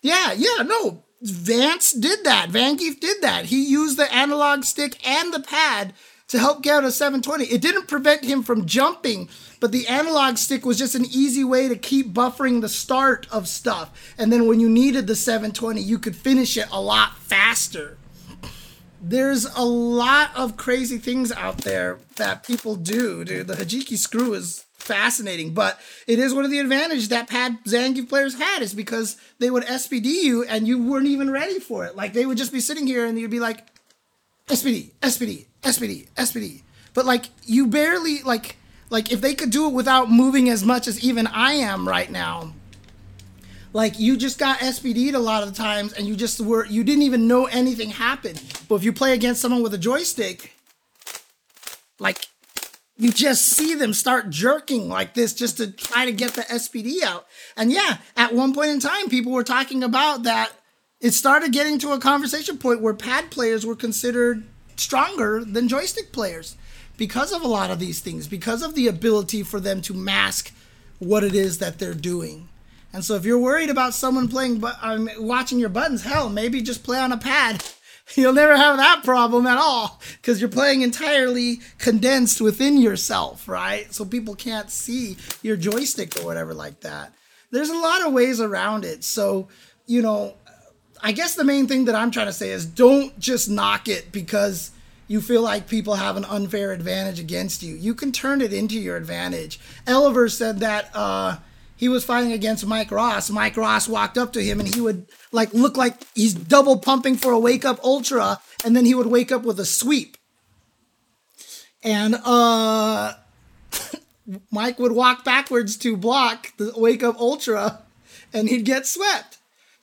Yeah, yeah, no. Vance did that. Vangief did that. He used the analog stick and the pad to help get out a 720. It didn't prevent him from jumping, but the analog stick was just an easy way to keep buffering the start of stuff. And then when you needed the 720, you could finish it a lot faster there's a lot of crazy things out there that people do, dude. The Hajiki screw is fascinating, but it is one of the advantages that pad Zangief players had is because they would SPD you and you weren't even ready for it. Like they would just be sitting here and you'd be like, SPD, SPD, SPD, SPD. But like you barely like like if they could do it without moving as much as even I am right now, like you just got SPD'd a lot of the times and you just were you didn't even know anything happened. But if you play against someone with a joystick, like you just see them start jerking like this just to try to get the SPD out. And yeah, at one point in time, people were talking about that. It started getting to a conversation point where pad players were considered stronger than joystick players because of a lot of these things, because of the ability for them to mask what it is that they're doing. And so if you're worried about someone playing, but um, watching your buttons, hell, maybe just play on a pad. You'll never have that problem at all because you're playing entirely condensed within yourself, right? So people can't see your joystick or whatever like that. There's a lot of ways around it. So, you know, I guess the main thing that I'm trying to say is don't just knock it because you feel like people have an unfair advantage against you. You can turn it into your advantage. Eliver said that uh, he was fighting against Mike Ross. Mike Ross walked up to him and he would like look like he's double pumping for a wake up ultra, and then he would wake up with a sweep. And uh Mike would walk backwards to block the wake up ultra and he'd get swept.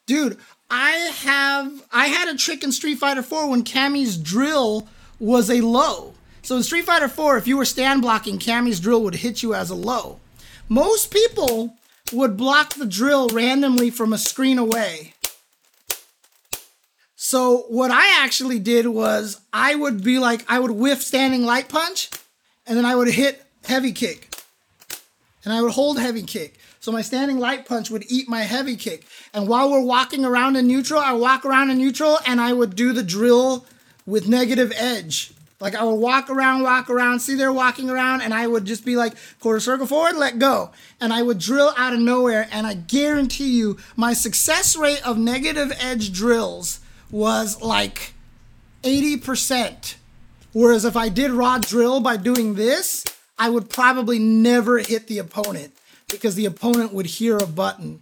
Dude, I have I had a trick in Street Fighter 4 when Cammy's drill was a low. So in Street Fighter 4, if you were stand blocking, Cammy's drill would hit you as a low. Most people would block the drill randomly from a screen away. So what I actually did was I would be like I would whiff standing light punch and then I would hit heavy kick. And I would hold heavy kick. So my standing light punch would eat my heavy kick. And while we're walking around in neutral, I walk around in neutral and I would do the drill with negative edge. Like I would walk around, walk around, see they're walking around, and I would just be like, quarter circle forward, let go. And I would drill out of nowhere. And I guarantee you, my success rate of negative edge drills was like 80%. Whereas if I did raw drill by doing this, I would probably never hit the opponent because the opponent would hear a button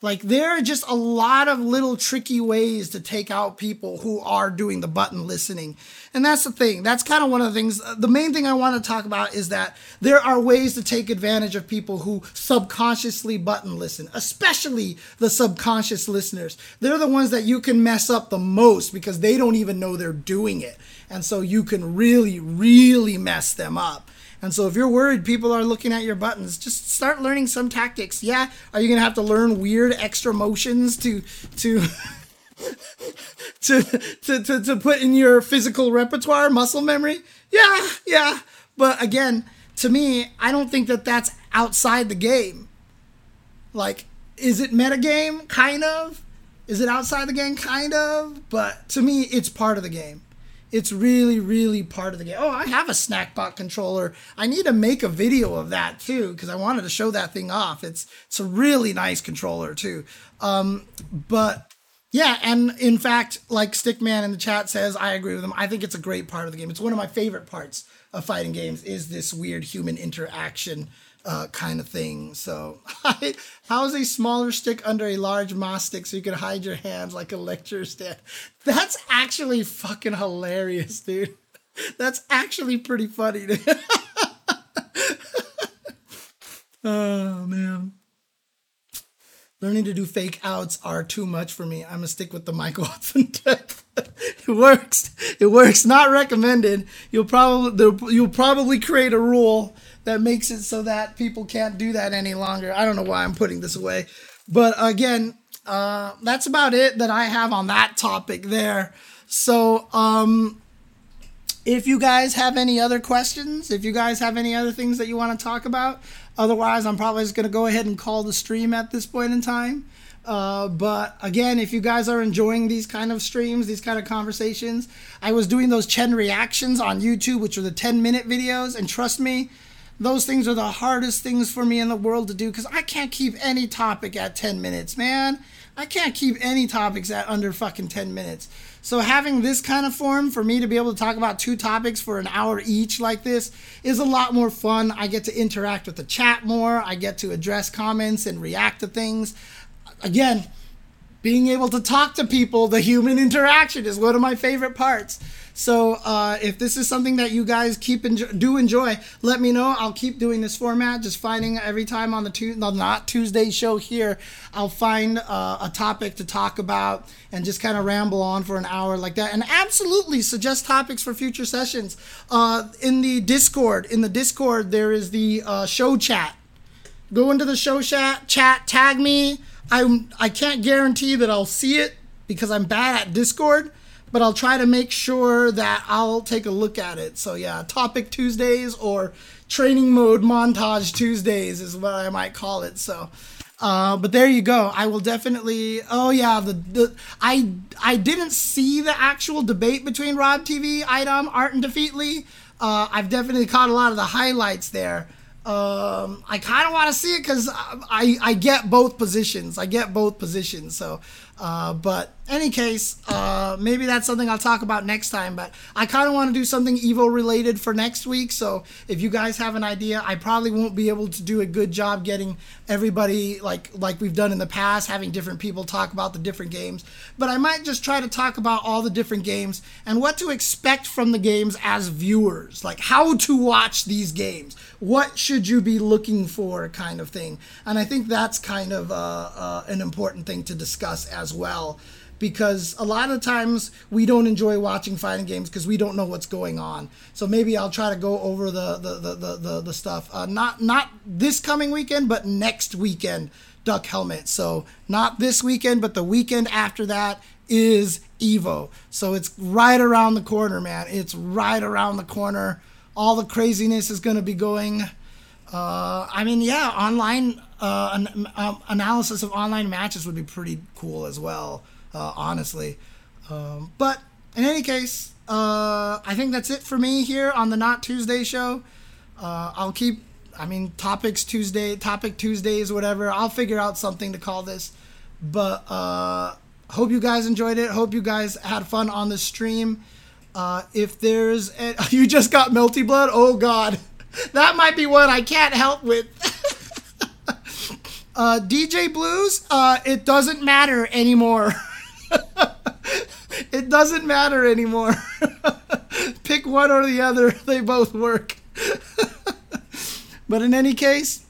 like there are just a lot of little tricky ways to take out people who are doing the button listening. And that's the thing. That's kind of one of the things. Uh, the main thing I want to talk about is that there are ways to take advantage of people who subconsciously button listen, especially the subconscious listeners. They're the ones that you can mess up the most because they don't even know they're doing it. And so you can really, really mess them up. And so if you're worried people are looking at your buttons, just start learning some tactics. Yeah, are you going to have to learn weird extra motions to to to, to to to put in your physical repertoire, muscle memory? Yeah, yeah. But again, to me, I don't think that that's outside the game. Like is it metagame? Kind of. Is it outside the game? Kind of. But to me, it's part of the game. It's really, really part of the game. Oh, I have a Snackbox controller. I need to make a video of that too because I wanted to show that thing off. It's it's a really nice controller too. Um, but yeah, and in fact, like Stickman in the chat says, I agree with him. I think it's a great part of the game. It's one of my favorite parts of fighting games is this weird human interaction uh, kind of thing. So, how is a smaller stick under a large moss stick so you can hide your hands like a lecture stand? That's actually fucking hilarious, dude. That's actually pretty funny. oh man. Learning to do fake outs are too much for me. I'm gonna stick with the Michael Hudson it works. It works. Not recommended. You'll probably you'll probably create a rule that makes it so that people can't do that any longer. I don't know why I'm putting this away. But again, uh, that's about it that I have on that topic there. So, um, if you guys have any other questions, if you guys have any other things that you want to talk about, otherwise, I'm probably just going to go ahead and call the stream at this point in time. Uh, but again, if you guys are enjoying these kind of streams, these kind of conversations, I was doing those Chen reactions on YouTube, which are the 10 minute videos. And trust me, those things are the hardest things for me in the world to do because I can't keep any topic at 10 minutes, man. I can't keep any topics at under fucking 10 minutes. So having this kind of form for me to be able to talk about two topics for an hour each like this is a lot more fun. I get to interact with the chat more. I get to address comments and react to things. Again, being able to talk to people, the human interaction is one of my favorite parts. So uh, if this is something that you guys keep enjoy- do enjoy, let me know. I'll keep doing this format. Just finding every time on the tu- no, not Tuesday show here, I'll find uh, a topic to talk about and just kind of ramble on for an hour like that. And absolutely suggest topics for future sessions. Uh, in the Discord, in the Discord, there is the uh, show chat. Go into the show chat, chat, tag me. I I can't guarantee that I'll see it because I'm bad at Discord but I'll try to make sure that I'll take a look at it. So yeah, topic Tuesdays or training mode montage Tuesdays is what I might call it. So, uh, but there you go. I will definitely. Oh yeah, the, the I I didn't see the actual debate between Rob TV, Item, Art, and Defeatly. Uh, I've definitely caught a lot of the highlights there. Um, I kind of want to see it because I, I get both positions. I get both positions. So Uh, but any case, uh, maybe that's something I'll talk about next time. But I kind of want to do something Evo related for next week. So if you guys have an idea, I probably won't be able to do a good job getting everybody like like we've done in the past, having different people talk about the different games. But I might just try to talk about all the different games and what to expect from the games as viewers, like how to watch these games, what should you be looking for, kind of thing. And I think that's kind of uh, uh, an important thing to discuss as well because a lot of times we don't enjoy watching fighting games because we don't know what's going on. So maybe I'll try to go over the the the the, the, the stuff. Uh, not not this coming weekend, but next weekend. Duck helmet. So not this weekend, but the weekend after that is Evo. So it's right around the corner, man. It's right around the corner. All the craziness is going to be going. Uh, I mean, yeah, online uh, an, um, analysis of online matches would be pretty cool as well uh, honestly. Um, but in any case, uh, I think that's it for me here on the Not Tuesday show. Uh, I'll keep, I mean, topics Tuesday, topic Tuesdays, whatever. I'll figure out something to call this. But uh, hope you guys enjoyed it. Hope you guys had fun on the stream. If there's, a, you just got Melty Blood. Oh God, that might be one I can't help with. uh, DJ Blues, uh, it doesn't matter anymore. it doesn't matter anymore. Pick one or the other, they both work. but in any case,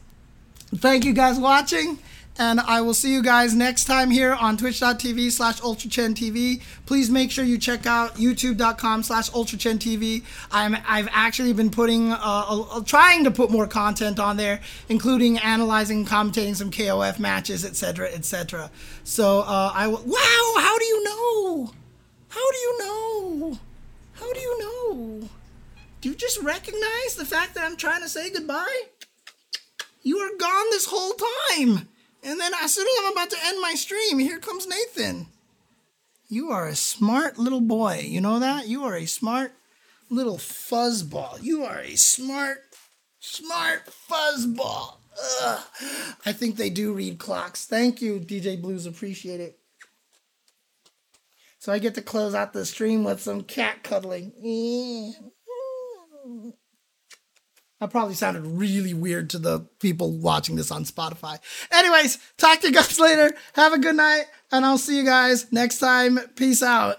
thank you guys watching. And I will see you guys next time here on twitch.tv slash ultrachentv. Please make sure you check out youtube.com slash ultrachentv. I'm, I've actually been putting, uh, uh, trying to put more content on there, including analyzing, commentating some KOF matches, etc., etc. So uh, I will, wow, how do you know? How do you know? How do you know? Do you just recognize the fact that I'm trying to say goodbye? You are gone this whole time. And then as soon as I'm about to end my stream, here comes Nathan. You are a smart little boy. You know that? You are a smart little fuzzball. You are a smart, smart fuzzball. Ugh. I think they do read clocks. Thank you, DJ Blues. Appreciate it. So I get to close out the stream with some cat cuddling. That probably sounded really weird to the people watching this on Spotify. Anyways, talk to you guys later. Have a good night, and I'll see you guys next time. Peace out.